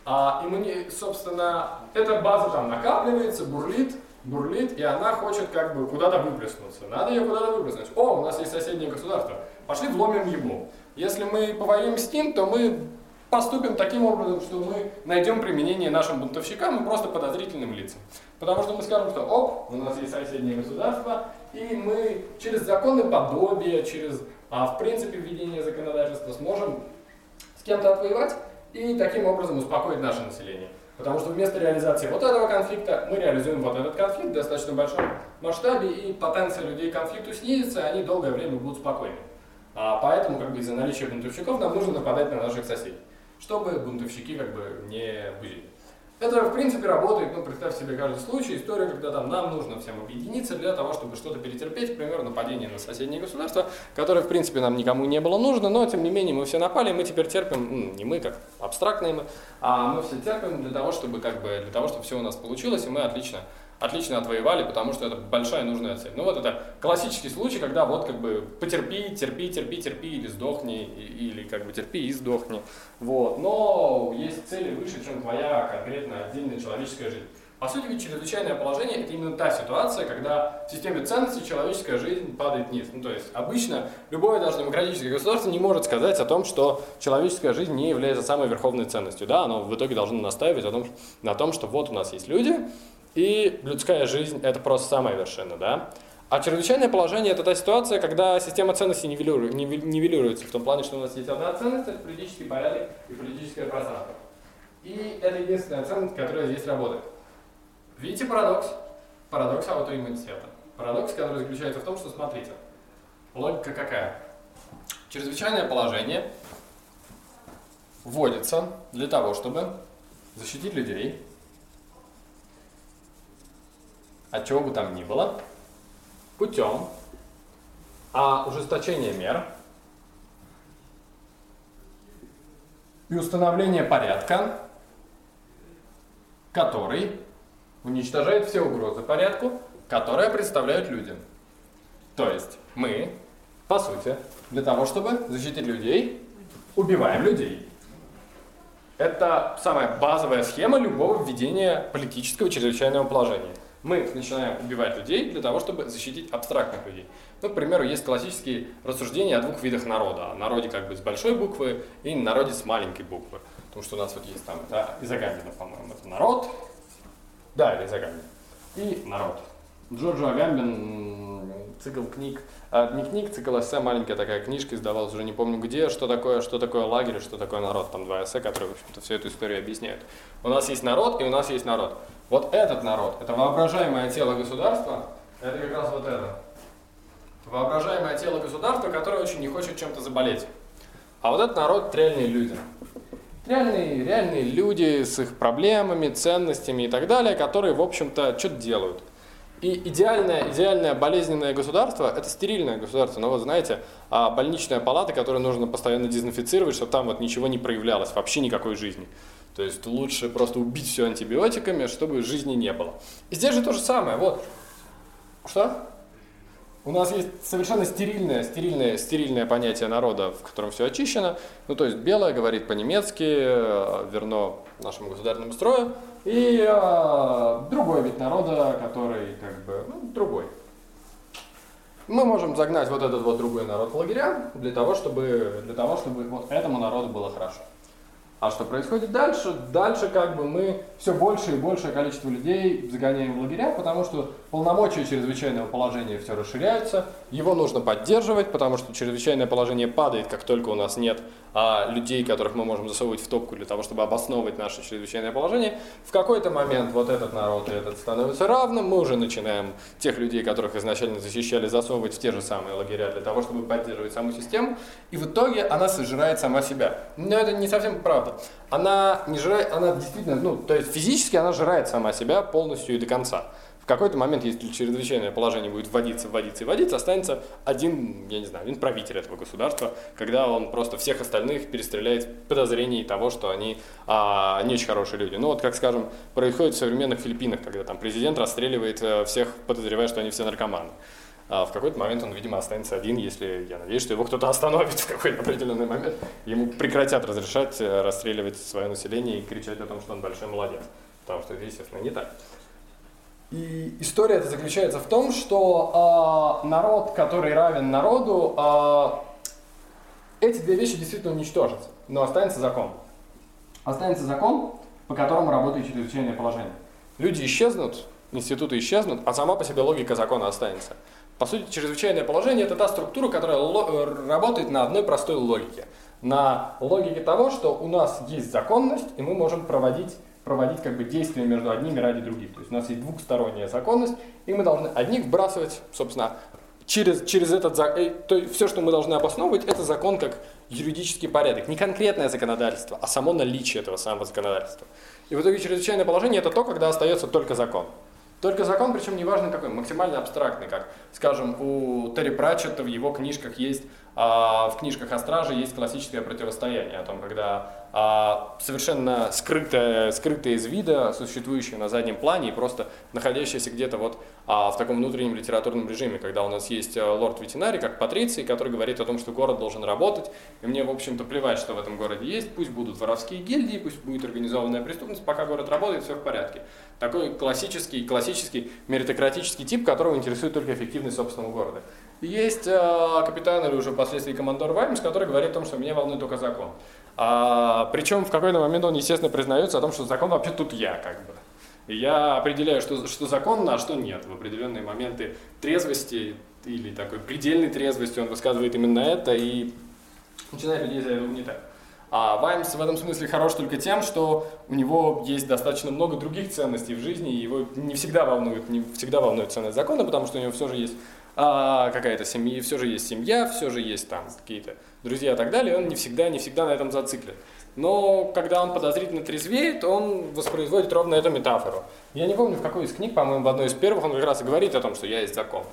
А, и мы не, собственно, эта база там накапливается, бурлит, бурлит, и она хочет как бы куда-то выплеснуться. Надо ее куда-то выплеснуть. О, у нас есть соседнее государство. Пошли вломим ему. Если мы повоюем с ним, то мы поступим таким образом, что мы найдем применение нашим бунтовщикам и просто подозрительным лицам. Потому что мы скажем, что оп, у нас есть соседнее государство, и мы через законы подобия, через, а, в принципе, введение законодательства сможем с кем-то отвоевать и таким образом успокоить наше население. Потому что вместо реализации вот этого конфликта мы реализуем вот этот конфликт в достаточно большом масштабе, и потенция людей к конфликту снизится, и они долгое время будут спокойны. А поэтому, как бы из-за наличия бунтовщиков, нам нужно нападать на наших соседей, чтобы бунтовщики как бы не были. Это, в принципе, работает, ну, представь себе каждый случай, история, когда там нам нужно всем объединиться для того, чтобы что-то перетерпеть, к нападение на соседнее государство, которое, в принципе, нам никому не было нужно, но, тем не менее, мы все напали, мы теперь терпим, м, не мы, как абстрактные мы, а мы все терпим для того, чтобы, как бы, для того, чтобы все у нас получилось, и мы отлично отлично отвоевали, потому что это большая нужная цель. Ну вот это классический случай, когда вот как бы потерпи, терпи, терпи, терпи или сдохни, или как бы терпи и сдохни. Вот. Но есть цели выше, чем твоя конкретно отдельная человеческая жизнь. По сути, ведь чрезвычайное положение – это именно та ситуация, когда в системе ценностей человеческая жизнь падает вниз. Ну, то есть обычно любое даже демократическое государство не может сказать о том, что человеческая жизнь не является самой верховной ценностью. Да, оно в итоге должно настаивать о том, на том, что вот у нас есть люди, и людская жизнь – это просто самая вершина, да? А чрезвычайное положение – это та ситуация, когда система ценностей нивелиру- ниве- нивелируется, в том плане, что у нас есть одна ценность – это политический порядок и политическое пространство. И это единственная ценность, которая здесь работает. Видите парадокс? Парадокс аутоиммунитета. Парадокс, который заключается в том, что, смотрите, логика какая? Чрезвычайное положение вводится для того, чтобы защитить людей от чего бы там ни было, путем а, ужесточения мер и установления порядка, который уничтожает все угрозы порядку, которые представляют люди. То есть мы, по сути, для того, чтобы защитить людей, убиваем людей. Это самая базовая схема любого введения политического чрезвычайного положения. Мы начинаем убивать людей для того, чтобы защитить абстрактных людей. Ну, к примеру, есть классические рассуждения о двух видах народа. О народе как бы с большой буквы и народе с маленькой буквы. Потому что у нас вот есть там, это из Агамбина, по-моему, это народ. Да, или из Агамбина. И народ. Джорджо Агамбин, цикл книг, а, не книг, цикл эссе, маленькая такая книжка издавалась, уже не помню где, что такое, что такое лагерь, что такое народ, там два эссе, которые, в общем-то, всю эту историю объясняют. У нас есть народ, и у нас есть народ. Вот этот народ, это воображаемое тело государства, это как раз вот это. Воображаемое тело государства, которое очень не хочет чем-то заболеть. А вот этот народ – реальные люди. Реальные, реальные люди с их проблемами, ценностями и так далее, которые, в общем-то, что-то делают. И идеальное, идеальное болезненное государство – это стерильное государство. Но вот знаете, а больничная палата, которую нужно постоянно дезинфицировать, чтобы там вот ничего не проявлялось, вообще никакой жизни. То есть лучше просто убить все антибиотиками, чтобы жизни не было. И здесь же то же самое. Вот. Что? У нас есть совершенно стерильное, стерильное, стерильное понятие народа, в котором все очищено. Ну, то есть белое говорит по-немецки, э, верно нашему государственному строю. И э, другой вид народа, который как бы ну, другой. Мы можем загнать вот этот вот другой народ в лагеря для того, чтобы, для того, чтобы вот этому народу было хорошо. А что происходит дальше? Дальше как бы мы все больше и большее количество людей загоняем в лагеря, потому что полномочия чрезвычайного положения все расширяются, его нужно поддерживать, потому что чрезвычайное положение падает, как только у нас нет а, людей, которых мы можем засовывать в топку для того, чтобы обосновывать наше чрезвычайное положение. В какой-то момент вот этот народ и этот становится равным, мы уже начинаем тех людей, которых изначально защищали, засовывать в те же самые лагеря для того, чтобы поддерживать саму систему, и в итоге она сожирает сама себя. Но это не совсем правда. Она не жирает, она действительно, ну, то есть физически она жирает сама себя полностью и до конца. В какой-то момент, если чрезвычайное положение будет вводиться, вводиться и вводиться, останется один, я не знаю, один правитель этого государства, когда он просто всех остальных перестреляет в подозрении того, что они а, не очень хорошие люди. Ну вот, как скажем, происходит в современных Филиппинах, когда там президент расстреливает э, всех, подозревая, что они все наркоманы. А в какой-то момент он, видимо, останется один, если я надеюсь, что его кто-то остановит в какой-то определенный момент. Ему прекратят разрешать э, расстреливать свое население и кричать о том, что он большой молодец. Потому что это, естественно, не так. И история эта заключается в том, что э, народ, который равен народу, э, эти две вещи действительно уничтожатся, но останется закон. Останется закон, по которому работает чрезвычайное положение. Люди исчезнут, институты исчезнут, а сама по себе логика закона останется. По сути, чрезвычайное положение – это та структура, которая э, работает на одной простой логике. На логике того, что у нас есть законность, и мы можем проводить проводить как бы действия между одними ради других. То есть у нас есть двухсторонняя законность, и мы должны одних вбрасывать, собственно, через, через этот закон. Э, то есть все, что мы должны обосновывать, это закон как юридический порядок. Не конкретное законодательство, а само наличие этого самого законодательства. И в итоге чрезвычайное положение это то, когда остается только закон. Только закон, причем неважно какой, максимально абстрактный, как, скажем, у Терри Пратчета в его книжках есть, в книжках о страже есть классическое противостояние, о том, когда а, совершенно скрытое, скрытое из вида, существующее на заднем плане и просто находящееся где-то вот а, в таком внутреннем литературном режиме, когда у нас есть а, лорд ветеринарий, как патриций, который говорит о том, что город должен работать, и мне, в общем-то, плевать, что в этом городе есть, пусть будут воровские гильдии, пусть будет организованная преступность, пока город работает, все в порядке. Такой классический, классический меритократический тип, которого интересует только эффективность собственного города. Есть э, капитан или уже впоследствии командор Ваймс, который говорит о том, что меня волнует только закон. А, причем в какой-то момент он, естественно, признается о том, что закон вообще тут я, как бы. И я определяю, что, что законно, а что нет. В определенные моменты трезвости или такой предельной трезвости он высказывает именно это и начинает людей за это угнетать. А Ваймс в этом смысле хорош только тем, что у него есть достаточно много других ценностей в жизни, и его не всегда волнует, не всегда волнует ценность закона, потому что у него все же есть а, какая-то семья, все же есть семья, все же есть там какие-то друзья и так далее, он не всегда, не всегда на этом зациклен. Но когда он подозрительно трезвеет, он воспроизводит ровно эту метафору. Я не помню, в какой из книг, по-моему, в одной из первых он как раз и говорит о том, что я есть закон.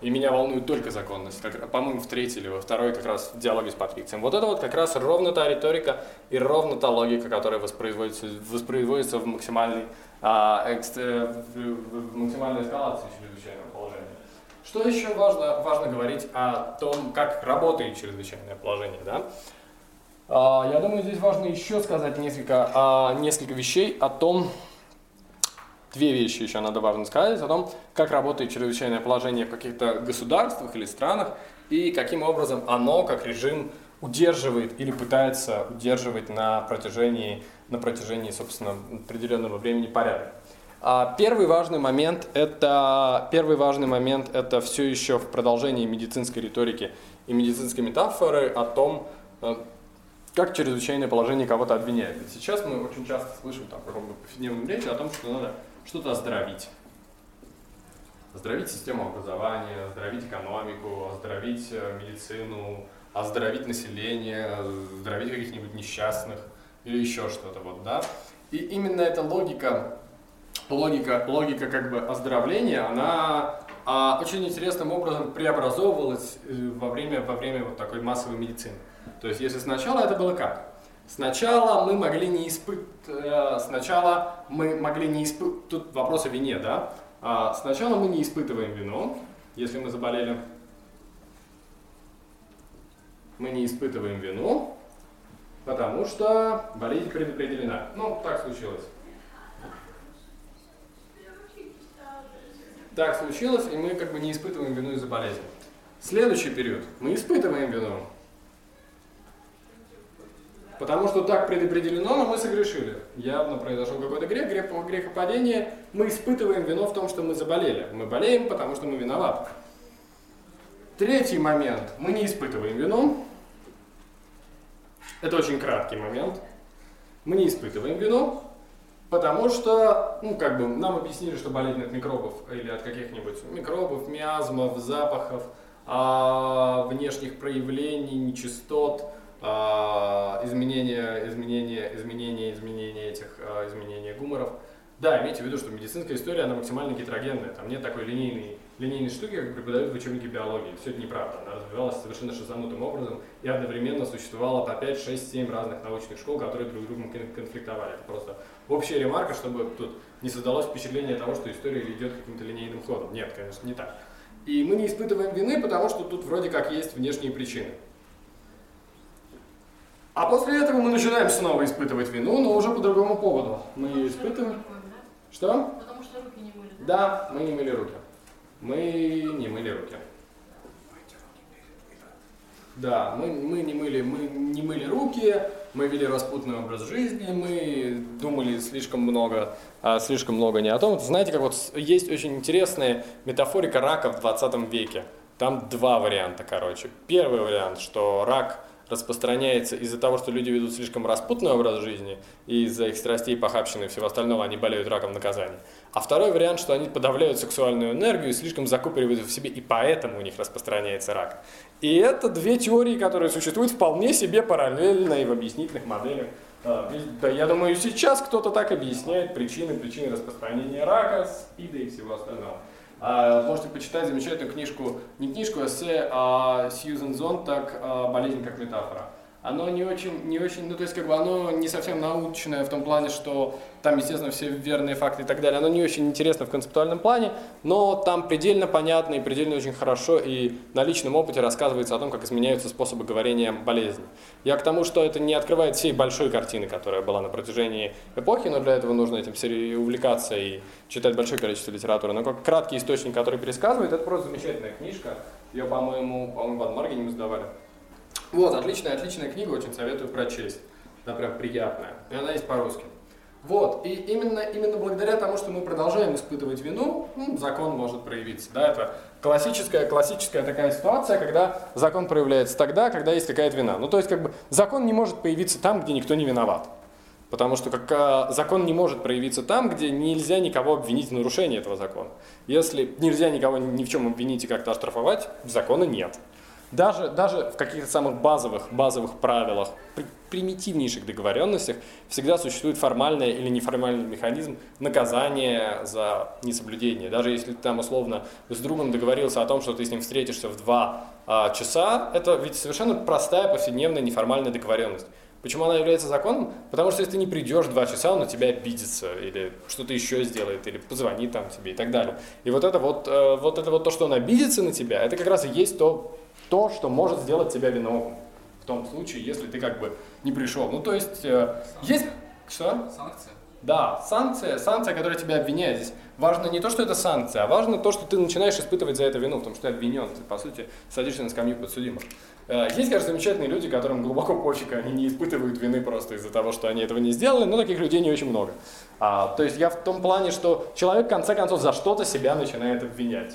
И меня волнует только законность. Как, по-моему, в третьей или во второй как раз в диалоге с Патрицием. Вот это вот как раз ровно та риторика и ровно та логика, которая воспроизводится, воспроизводится в максимальной, а, экстр, в, в максимальной эскалации чрезвычайного положения. Что еще важно, важно говорить о том, как работает чрезвычайное положение, да? А, я думаю, здесь важно еще сказать несколько, а, несколько вещей о том, две вещи еще надо важно сказать, о том, как работает чрезвычайное положение в каких-то государствах или странах, и каким образом оно, как режим, удерживает или пытается удерживать на протяжении, на протяжении собственно, определенного времени порядок. А первый важный момент это первый важный момент это все еще в продолжении медицинской риторики и медицинской метафоры о том, э, как чрезвычайное положение кого-то обвиняет. сейчас мы очень часто слышим там, в повседневном речи о том, что надо что-то оздоровить. Оздоровить систему образования, оздоровить экономику, оздоровить э, медицину, оздоровить население, оздоровить каких-нибудь несчастных или еще что-то. Вот, да? И именно эта логика логика, логика как бы оздоровления, она а, очень интересным образом преобразовывалась э, во время, во время вот такой массовой медицины. То есть если сначала это было как? Сначала мы могли не испытывать, э, сначала мы могли не испытывать, тут вопрос о вине, да? А, сначала мы не испытываем вину, если мы заболели. Мы не испытываем вину, потому что болезнь предопределена. Ну, так случилось. Так случилось, и мы как бы не испытываем вину из-за болезни. Следующий период. Мы испытываем вину. Потому что так предопределено, но мы согрешили. Явно произошел какой-то грех, грех, грехопадение. Мы испытываем вину в том, что мы заболели. Мы болеем, потому что мы виноваты. Третий момент. Мы не испытываем вину. Это очень краткий момент. Мы не испытываем вину, Потому что, ну, как бы, нам объяснили, что болезнь от микробов или от каких-нибудь микробов, миазмов, запахов, а, внешних проявлений, нечистот, а, изменения, изменения, изменения, изменения этих, а, изменения гуморов, Да, имейте в виду, что медицинская история, она максимально гетерогенная. Там нет такой линейной, линейной штуки, как преподают в учебнике биологии. Все это неправда. Она развивалась совершенно шизанутым образом и одновременно существовало по 5, 6, 7 разных научных школ, которые друг с другом кон- конфликтовали. Это просто общая ремарка, чтобы тут не создалось впечатление того, что история идет каким-то линейным ходом. Нет, конечно, не так. И мы не испытываем вины, потому что тут вроде как есть внешние причины. А после этого мы начинаем снова испытывать вину, но уже по другому поводу. Мы ее испытываем. Что? Потому что руки не мыли, да? Да, мы не мыли руки. Мы не мыли руки. Да, мы, мы, не мыли, мы не мыли руки, мы вели распутный образ жизни, мы думали слишком много, а, слишком много не о том. Знаете, как вот есть очень интересная метафорика рака в 20 веке. Там два варианта, короче. Первый вариант, что рак распространяется из-за того, что люди ведут слишком распутный образ жизни, и из-за их страстей, похабщины и всего остального они болеют раком наказания. А второй вариант, что они подавляют сексуальную энергию слишком закупоривают в себе, и поэтому у них распространяется рак. И это две теории, которые существуют вполне себе параллельно и в объяснительных моделях. А, Да, я думаю, сейчас кто-то так объясняет причины, причины распространения рака, СПИДа и всего остального. А, Можете почитать замечательную книжку, не книжку, а эссе а, Сьюзен Зонтак а, «Болезнь как метафора». Оно не очень, не очень, ну то есть как бы оно не совсем научное в том плане, что там, естественно, все верные факты и так далее. Оно не очень интересно в концептуальном плане, но там предельно понятно и предельно очень хорошо и на личном опыте рассказывается о том, как изменяются способы говорения болезни. Я к тому, что это не открывает всей большой картины, которая была на протяжении эпохи, но для этого нужно этим сери- увлекаться и читать большое количество литературы. Но как краткий источник, который пересказывает, это просто замечательная книжка. Ее, по-моему, по-моему, в Адмаргене мы сдавали. Вот, отличная, отличная книга, очень советую прочесть. Она прям приятная. И она есть по-русски. Вот, и именно, именно благодаря тому, что мы продолжаем испытывать вину, ну, закон может проявиться. Да, это классическая, классическая такая ситуация, когда закон проявляется тогда, когда есть какая-то вина. Ну, то есть, как бы, закон не может появиться там, где никто не виноват. Потому что как, а, закон не может проявиться там, где нельзя никого обвинить в нарушении этого закона. Если нельзя никого ни в чем обвинить и как-то оштрафовать, закона нет. Даже, даже в каких-то самых базовых, базовых правилах, при- примитивнейших договоренностях всегда существует формальный или неформальный механизм наказания за несоблюдение. Даже если ты там условно с другом договорился о том, что ты с ним встретишься в два а, часа, это ведь совершенно простая повседневная неформальная договоренность. Почему она является законом? Потому что если ты не придешь два часа, он на тебя обидится, или что-то еще сделает, или позвонит там тебе и так далее. И вот это вот, э, вот это вот то, что он обидится на тебя, это как раз и есть то, то, что может сделать тебя виновным. В том случае, если ты как бы не пришел. Ну, то есть, э, есть... Что? Санкция. Да, санкция, санкция, которая тебя обвиняет здесь. Важно не то, что это санкция, а важно то, что ты начинаешь испытывать за это вину, потому что ты обвинен, ты, по сути, садишься на скамью подсудимых. Э, Есть, конечно, замечательные люди, которым глубоко пофиг, они не испытывают вины просто из-за того, что они этого не сделали, но таких людей не очень много. А, то есть я в том плане, что человек, в конце концов, за что-то себя начинает обвинять,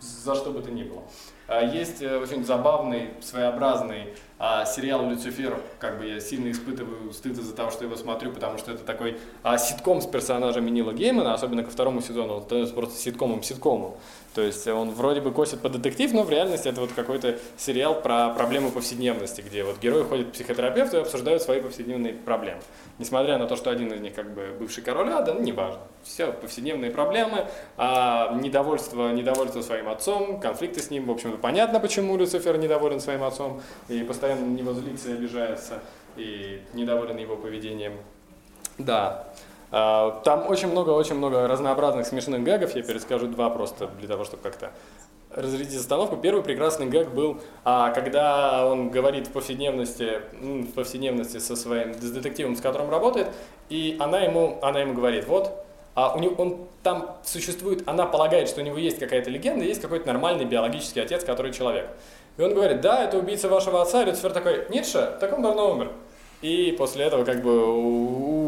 за что бы то ни было. А, Есть э, очень забавный, своеобразный а, сериал «Люцифер». Как бы я сильно испытываю стыд из-за того, что его смотрю, потому что это такой а, ситком с персонажами Нила Геймана, особенно ко второму сезону, он становится просто ситкомом-ситкомом. То есть он вроде бы косит по детектив, но в реальности это вот какой-то сериал про проблемы повседневности, где вот герои ходят к психотерапевту и обсуждают свои повседневные проблемы. Несмотря на то, что один из них как бы бывший король ада, ну неважно. Все повседневные проблемы, а, недовольство, недовольство своим отцом, конфликты с ним. В общем-то, понятно, почему Люцифер недоволен своим отцом и постоянно на него злится и обижается, и недоволен его поведением. Да. А, Там очень много, очень много разнообразных смешных гэгов. Я перескажу два просто для того, чтобы как-то разрядить остановку. Первый прекрасный гэг был, а, когда он говорит в повседневности, в повседневности со своим с детективом, с которым работает, и она ему, она ему говорит, вот, а у него, он там существует, она полагает, что у него есть какая-то легенда, есть какой-то нормальный биологический отец, который человек. И он говорит, да, это убийца вашего отца, и Люцифер такой, Ницше, так он давно умер. И после этого как бы у-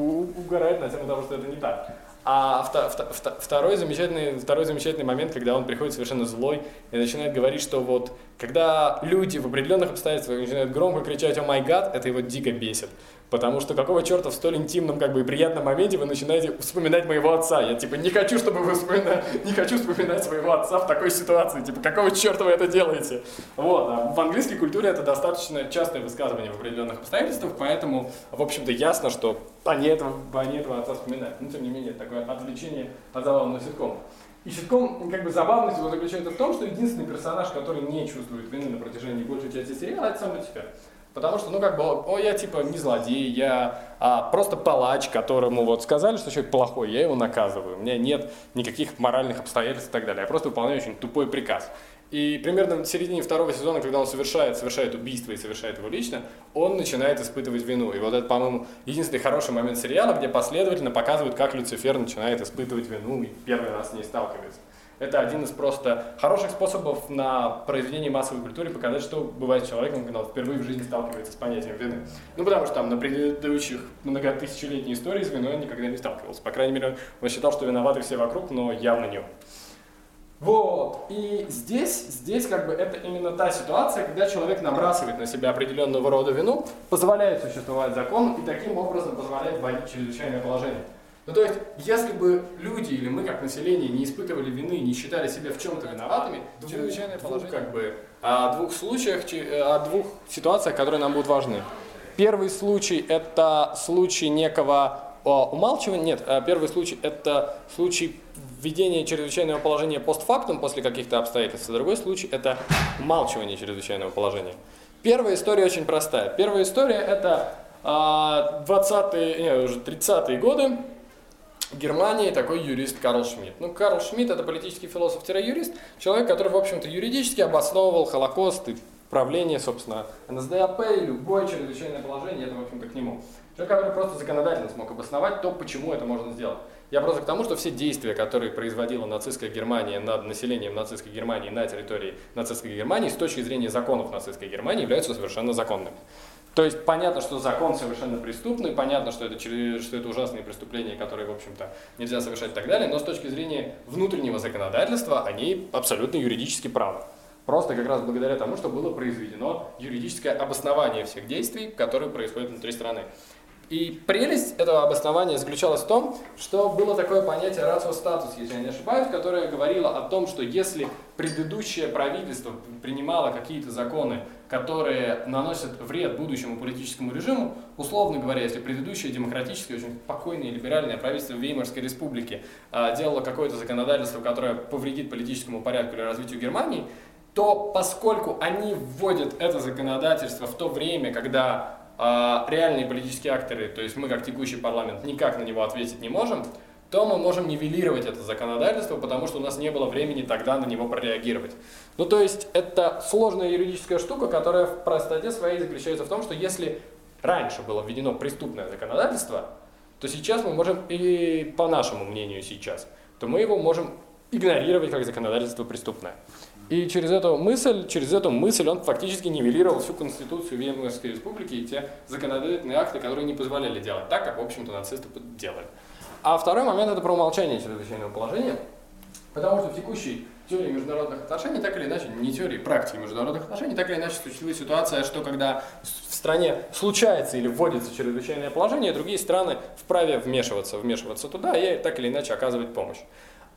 угорает на тему того, что это не так. А вто- вто- вто- второй, замечательный, второй замечательный момент, когда он приходит совершенно злой и начинает говорить, что вот когда люди в определенных обстоятельствах начинают громко кричать «О май гад», это его дико бесит. Потому что какого черта в столь интимном как бы и приятном моменте вы начинаете вспоминать моего отца? Я типа не хочу, чтобы вы вспоминали, не хочу вспоминать своего отца в такой ситуации. Типа какого черта вы это делаете? Вот. А в английской культуре это достаточно частое высказывание в определенных обстоятельствах, поэтому, в общем-то, ясно, что они этого, они этого отца вспоминают. Но тем не менее, такое отвлечение от забавного ситкома. И ситком, как бы забавность его заключается в том, что единственный персонаж, который не чувствует вины на протяжении большей части сериала, это сам Люцифер. Потому что, ну, как бы, о, я типа не злодей, я а, просто палач, которому вот сказали, что человек плохой, я его наказываю. У меня нет никаких моральных обстоятельств и так далее. Я просто выполняю очень тупой приказ. И примерно в середине второго сезона, когда он совершает, совершает убийство и совершает его лично, он начинает испытывать вину. И вот это, по-моему, единственный хороший момент сериала, где последовательно показывают, как Люцифер начинает испытывать вину и первый раз с ней сталкивается. Это один из просто хороших способов на произведении массовой культуры показать, что бывает с человеком, когда он впервые в жизни сталкивается с понятием вины. Ну, потому что там на предыдущих многотысячелетней истории с виной он никогда не сталкивался. По крайней мере, он считал, что виноваты все вокруг, но явно не он. Вот. И здесь, здесь как бы это именно та ситуация, когда человек набрасывает на себя определенного рода вину, позволяет существовать закон и таким образом позволяет вводить чрезвычайное положение. Ну то есть, если бы люди или мы как население не испытывали вины, не считали себя в чем-то виноватыми, чрезвычайное положение как бы о двух случаях, о двух ситуациях, которые нам будут важны. Первый случай это случай некого умалчивания, нет, первый случай это случай введение чрезвычайного положения постфактум после каких-то обстоятельств, а другой случай – это умалчивание чрезвычайного положения. Первая история очень простая. Первая история – это 20-е, а, не, уже 30-е годы, Германии такой юрист Карл Шмидт. Ну, Карл Шмидт – это политический философ-юрист, человек, который, в общем-то, юридически обосновывал Холокост и правление, собственно, НСДАП и любое чрезвычайное положение, это, в общем-то, к нему. Человек, который просто законодательно смог обосновать то, почему это можно сделать. Я просто к тому, что все действия, которые производила нацистская Германия над населением нацистской Германии на территории нацистской Германии, с точки зрения законов нацистской Германии, являются совершенно законными. То есть понятно, что закон совершенно преступный, понятно, что это, что это ужасные преступления, которые, в общем-то, нельзя совершать и так далее, но с точки зрения внутреннего законодательства они абсолютно юридически правы. Просто как раз благодаря тому, что было произведено юридическое обоснование всех действий, которые происходят внутри страны. И прелесть этого обоснования заключалась в том, что было такое понятие рацио статус, если я не ошибаюсь, которое говорило о том, что если предыдущее правительство принимало какие-то законы, которые наносят вред будущему политическому режиму, условно говоря, если предыдущее демократическое, очень спокойное и либеральное правительство Веймарской республики э, делало какое-то законодательство, которое повредит политическому порядку или развитию Германии, то поскольку они вводят это законодательство в то время, когда а реальные политические акторы, то есть мы как текущий парламент, никак на него ответить не можем, то мы можем нивелировать это законодательство, потому что у нас не было времени тогда на него прореагировать. Ну то есть это сложная юридическая штука, которая в простоте своей заключается в том, что если раньше было введено преступное законодательство, то сейчас мы можем, и по нашему мнению сейчас, то мы его можем игнорировать как законодательство преступное. И через эту мысль, через эту мысль он фактически нивелировал всю конституцию Веймарской республики и те законодательные акты, которые не позволяли делать так, как, в общем-то, нацисты делали. А второй момент – это про умолчание чрезвычайного положения, потому что в текущей теории международных отношений, так или иначе, не теории, практики международных отношений, так или иначе существует ситуация, что когда в стране случается или вводится чрезвычайное положение, другие страны вправе вмешиваться, вмешиваться туда и так или иначе оказывать помощь.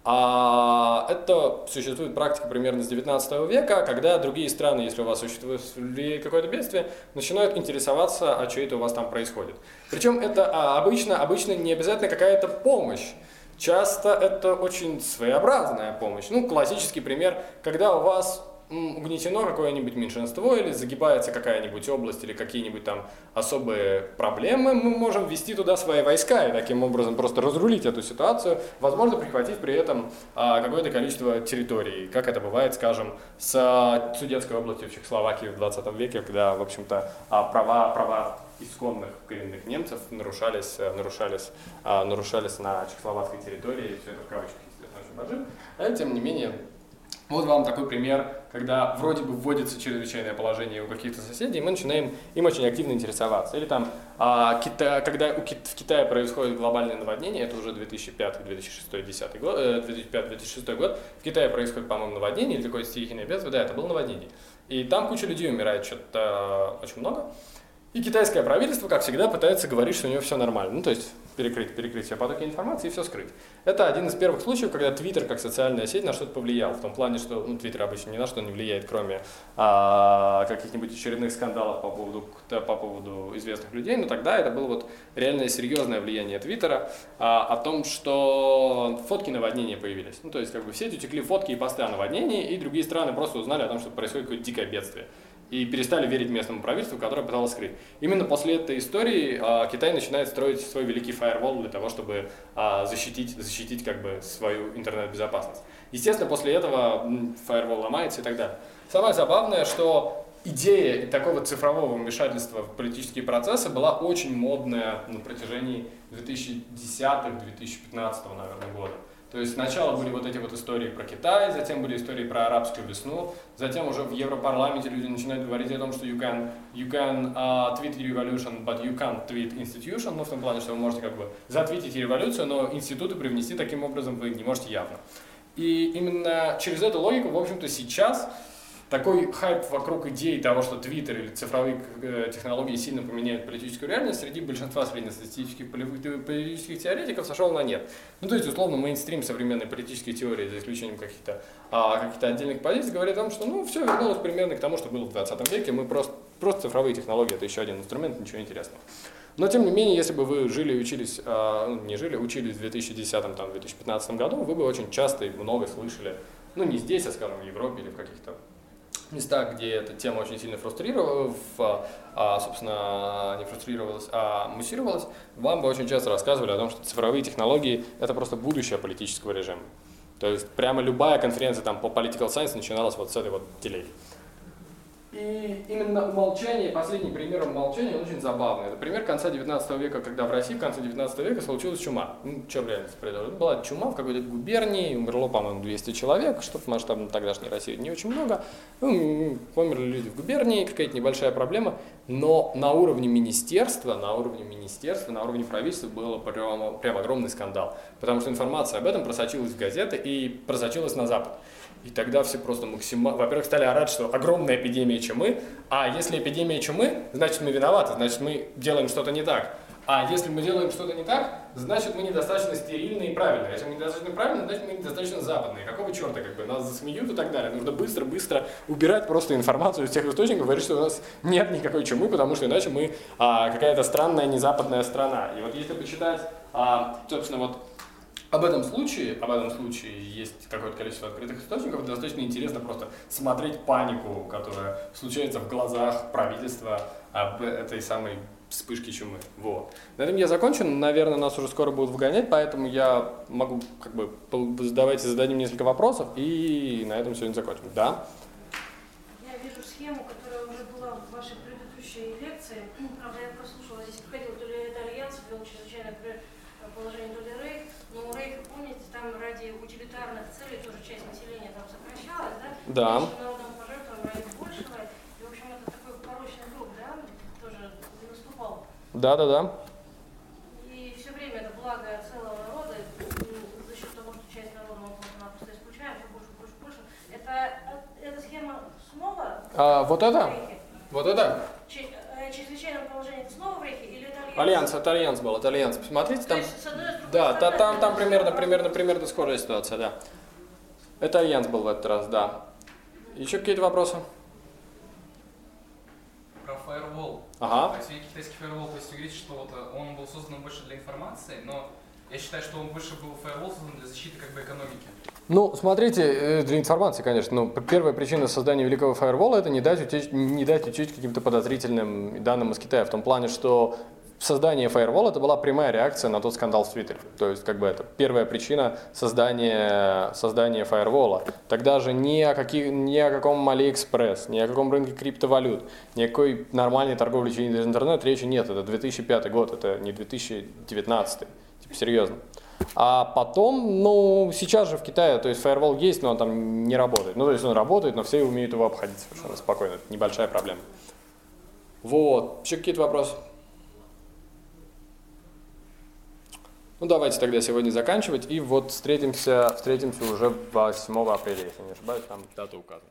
А это существует практика примерно с 19 века, когда другие страны, если у вас существует какое-то бедствие, начинают интересоваться, а что это у вас там происходит. Причем это а, обычно, обычно не обязательно какая-то помощь. Часто это очень своеобразная помощь. Ну, классический пример, когда у вас угнетено какое-нибудь меньшинство или загибается какая-нибудь область или какие-нибудь там особые проблемы, мы можем ввести туда свои войска и таким образом просто разрулить эту ситуацию, возможно, прихватив при этом а, какое-то количество территорий, как это бывает, скажем, с а, Судетской областью в Чехословакии в 20 веке, когда, в общем-то, а, права, права исконных коренных немцев нарушались, э, нарушались, а, нарушались на чехословацкой территории, все это в кавычках, естественно, очень большим. А тем не менее, вот вам такой пример, когда вроде бы вводится чрезвычайное положение у каких-то соседей, мы начинаем им очень активно интересоваться. Или там, а, Кита, когда у, в Китае происходит глобальное наводнение, это уже 2005-2006 год, 2005-2006 год, в Китае происходит, по-моему, наводнение или такое стихийное бедствие, да, это было наводнение. И там куча людей умирает, что-то очень много. И китайское правительство, как всегда, пытается говорить, что у него все нормально. Ну, то есть перекрыть, перекрыть все потоки информации и все скрыть. Это один из первых случаев, когда Твиттер как социальная сеть на что-то повлиял. В том плане, что ну, Твиттер обычно ни на что не влияет, кроме а, каких-нибудь очередных скандалов по поводу, по поводу известных людей. Но тогда это было вот реальное серьезное влияние Твиттера а, о том, что фотки наводнения появились. Ну, то есть как бы в сеть утекли фотки и посты о наводнении, и другие страны просто узнали о том, что происходит какое-то дикое бедствие и перестали верить местному правительству, которое пыталось скрыть. Именно после этой истории а, Китай начинает строить свой великий фаервол для того, чтобы а, защитить, защитить как бы свою интернет-безопасность. Естественно, после этого фаервол ломается и так далее. Самое забавное, что идея такого цифрового вмешательства в политические процессы была очень модная на протяжении 2010-2015, наверное, года. То есть сначала были вот эти вот истории про Китай, затем были истории про арабскую весну, затем уже в Европарламенте люди начинают говорить о том, что you can, you can uh, tweet revolution, but you can't tweet institution, ну в том плане, что вы можете как бы затвитить революцию, но институты привнести таким образом вы не можете явно. И именно через эту логику, в общем-то, сейчас такой хайп вокруг идеи того, что Твиттер или цифровые э, технологии сильно поменяют политическую реальность, среди большинства среднестатистических политических теоретиков сошел на нет. Ну, то есть, условно, мейнстрим современной политической теории, за исключением каких-то а, каких отдельных позиций, говорит о том, что ну, все вернулось примерно к тому, что было в 20 веке, мы просто, просто цифровые технологии, это еще один инструмент, ничего интересного. Но, тем не менее, если бы вы жили и учились, ну, не жили, учились в 2010-2015 году, вы бы очень часто и много слышали, ну, не здесь, а, скажем, в Европе или в каких-то местах, где эта тема очень сильно фрустрировалась, а, собственно, не фрустрировалась, а муссировалась, вам бы очень часто рассказывали о том, что цифровые технологии – это просто будущее политического режима. То есть прямо любая конференция там, по political science начиналась вот с этой вот телеги. И именно умолчание, последний пример умолчания, он очень забавный. Это пример конца 19 века, когда в России в конце 19 века случилась чума. Ну, что в реальности произошло? Была чума в какой-то губернии, умерло, по-моему, 200 человек, что в масштабном тогдашней России не очень много. Ну, померли люди в губернии, какая-то небольшая проблема. Но на уровне министерства, на уровне министерства, на уровне правительства был прям, прям огромный скандал. Потому что информация об этом просочилась в газеты и просочилась на Запад. И тогда все просто максимально... Во-первых, стали орать, что огромная эпидемия чумы, а если эпидемия чумы, значит мы виноваты, значит мы делаем что-то не так. А если мы делаем что-то не так, значит мы недостаточно стерильные и правильные. Если мы недостаточно правильные, значит мы недостаточно западные. Какого черта, как бы, нас засмеют и так далее. Нужно быстро-быстро убирать просто информацию из тех источников, говорить, что у нас нет никакой чумы, потому что иначе мы а, какая-то странная незападная страна. И вот если почитать, а, собственно, вот об этом случае, об этом случае есть какое-то количество открытых источников, достаточно интересно просто смотреть панику, которая случается в глазах правительства об этой самой вспышке чумы. Вот. На этом я закончен. Наверное, нас уже скоро будут выгонять, поэтому я могу как бы давайте зададим несколько вопросов и на этом сегодня закончим. Да? Я вижу схему, которая уже была в вашей предыдущей лекции. Правда, я прослушала, здесь приходил то ли это Альянс, ввел чрезвычайное положение, то ли Рейх. Но у Рейха, помните, там ради утилитарных целей тоже часть населения там сокращалась, да? Да. народным пожертвованием ради большего. И, в общем, это такой да. Да, да, да. И все время это благо целого народа, за счет того, что часть народа мы просто исключаем, все больше, больше, больше. Это, эта схема снова? А, вот это? Вот это? Э, чрезвычайное положение это снова в Рейхе или это Альянс? Альянс, это Альянс был, это Альянс. Посмотрите, там... есть, с одной, с другой Да, та, там, там примерно, примерно, примерно схожая ситуация, да. Это Альянс был в этот раз, да. Еще какие-то вопросы? Про фаервол. Ага. Есть китайский фаервол, то есть вы говорите, что вот э, он был создан больше для информации, но я считаю, что он больше был фаервол создан для защиты как бы экономики. Ну, смотрите, э, для информации, конечно, но первая причина создания великого фаервола это не дать утечь, не дать утечь каким-то подозрительным данным из Китая, в том плане, что создание фаервола это была прямая реакция на тот скандал в Твиттере. То есть, как бы это первая причина создания, создания фаервола. Тогда же ни о, каких, ни о каком Алиэкспресс, ни о каком рынке криптовалют, никакой нормальной торговли через интернет речи нет. Это 2005 год, это не 2019. Типа, серьезно. А потом, ну, сейчас же в Китае, то есть фаервол есть, но он там не работает. Ну, то есть он работает, но все умеют его обходить совершенно спокойно. Это небольшая проблема. Вот. Еще какие-то вопросы? Ну, давайте тогда сегодня заканчивать. И вот встретимся, встретимся уже 8 апреля, если не ошибаюсь, там дата указана.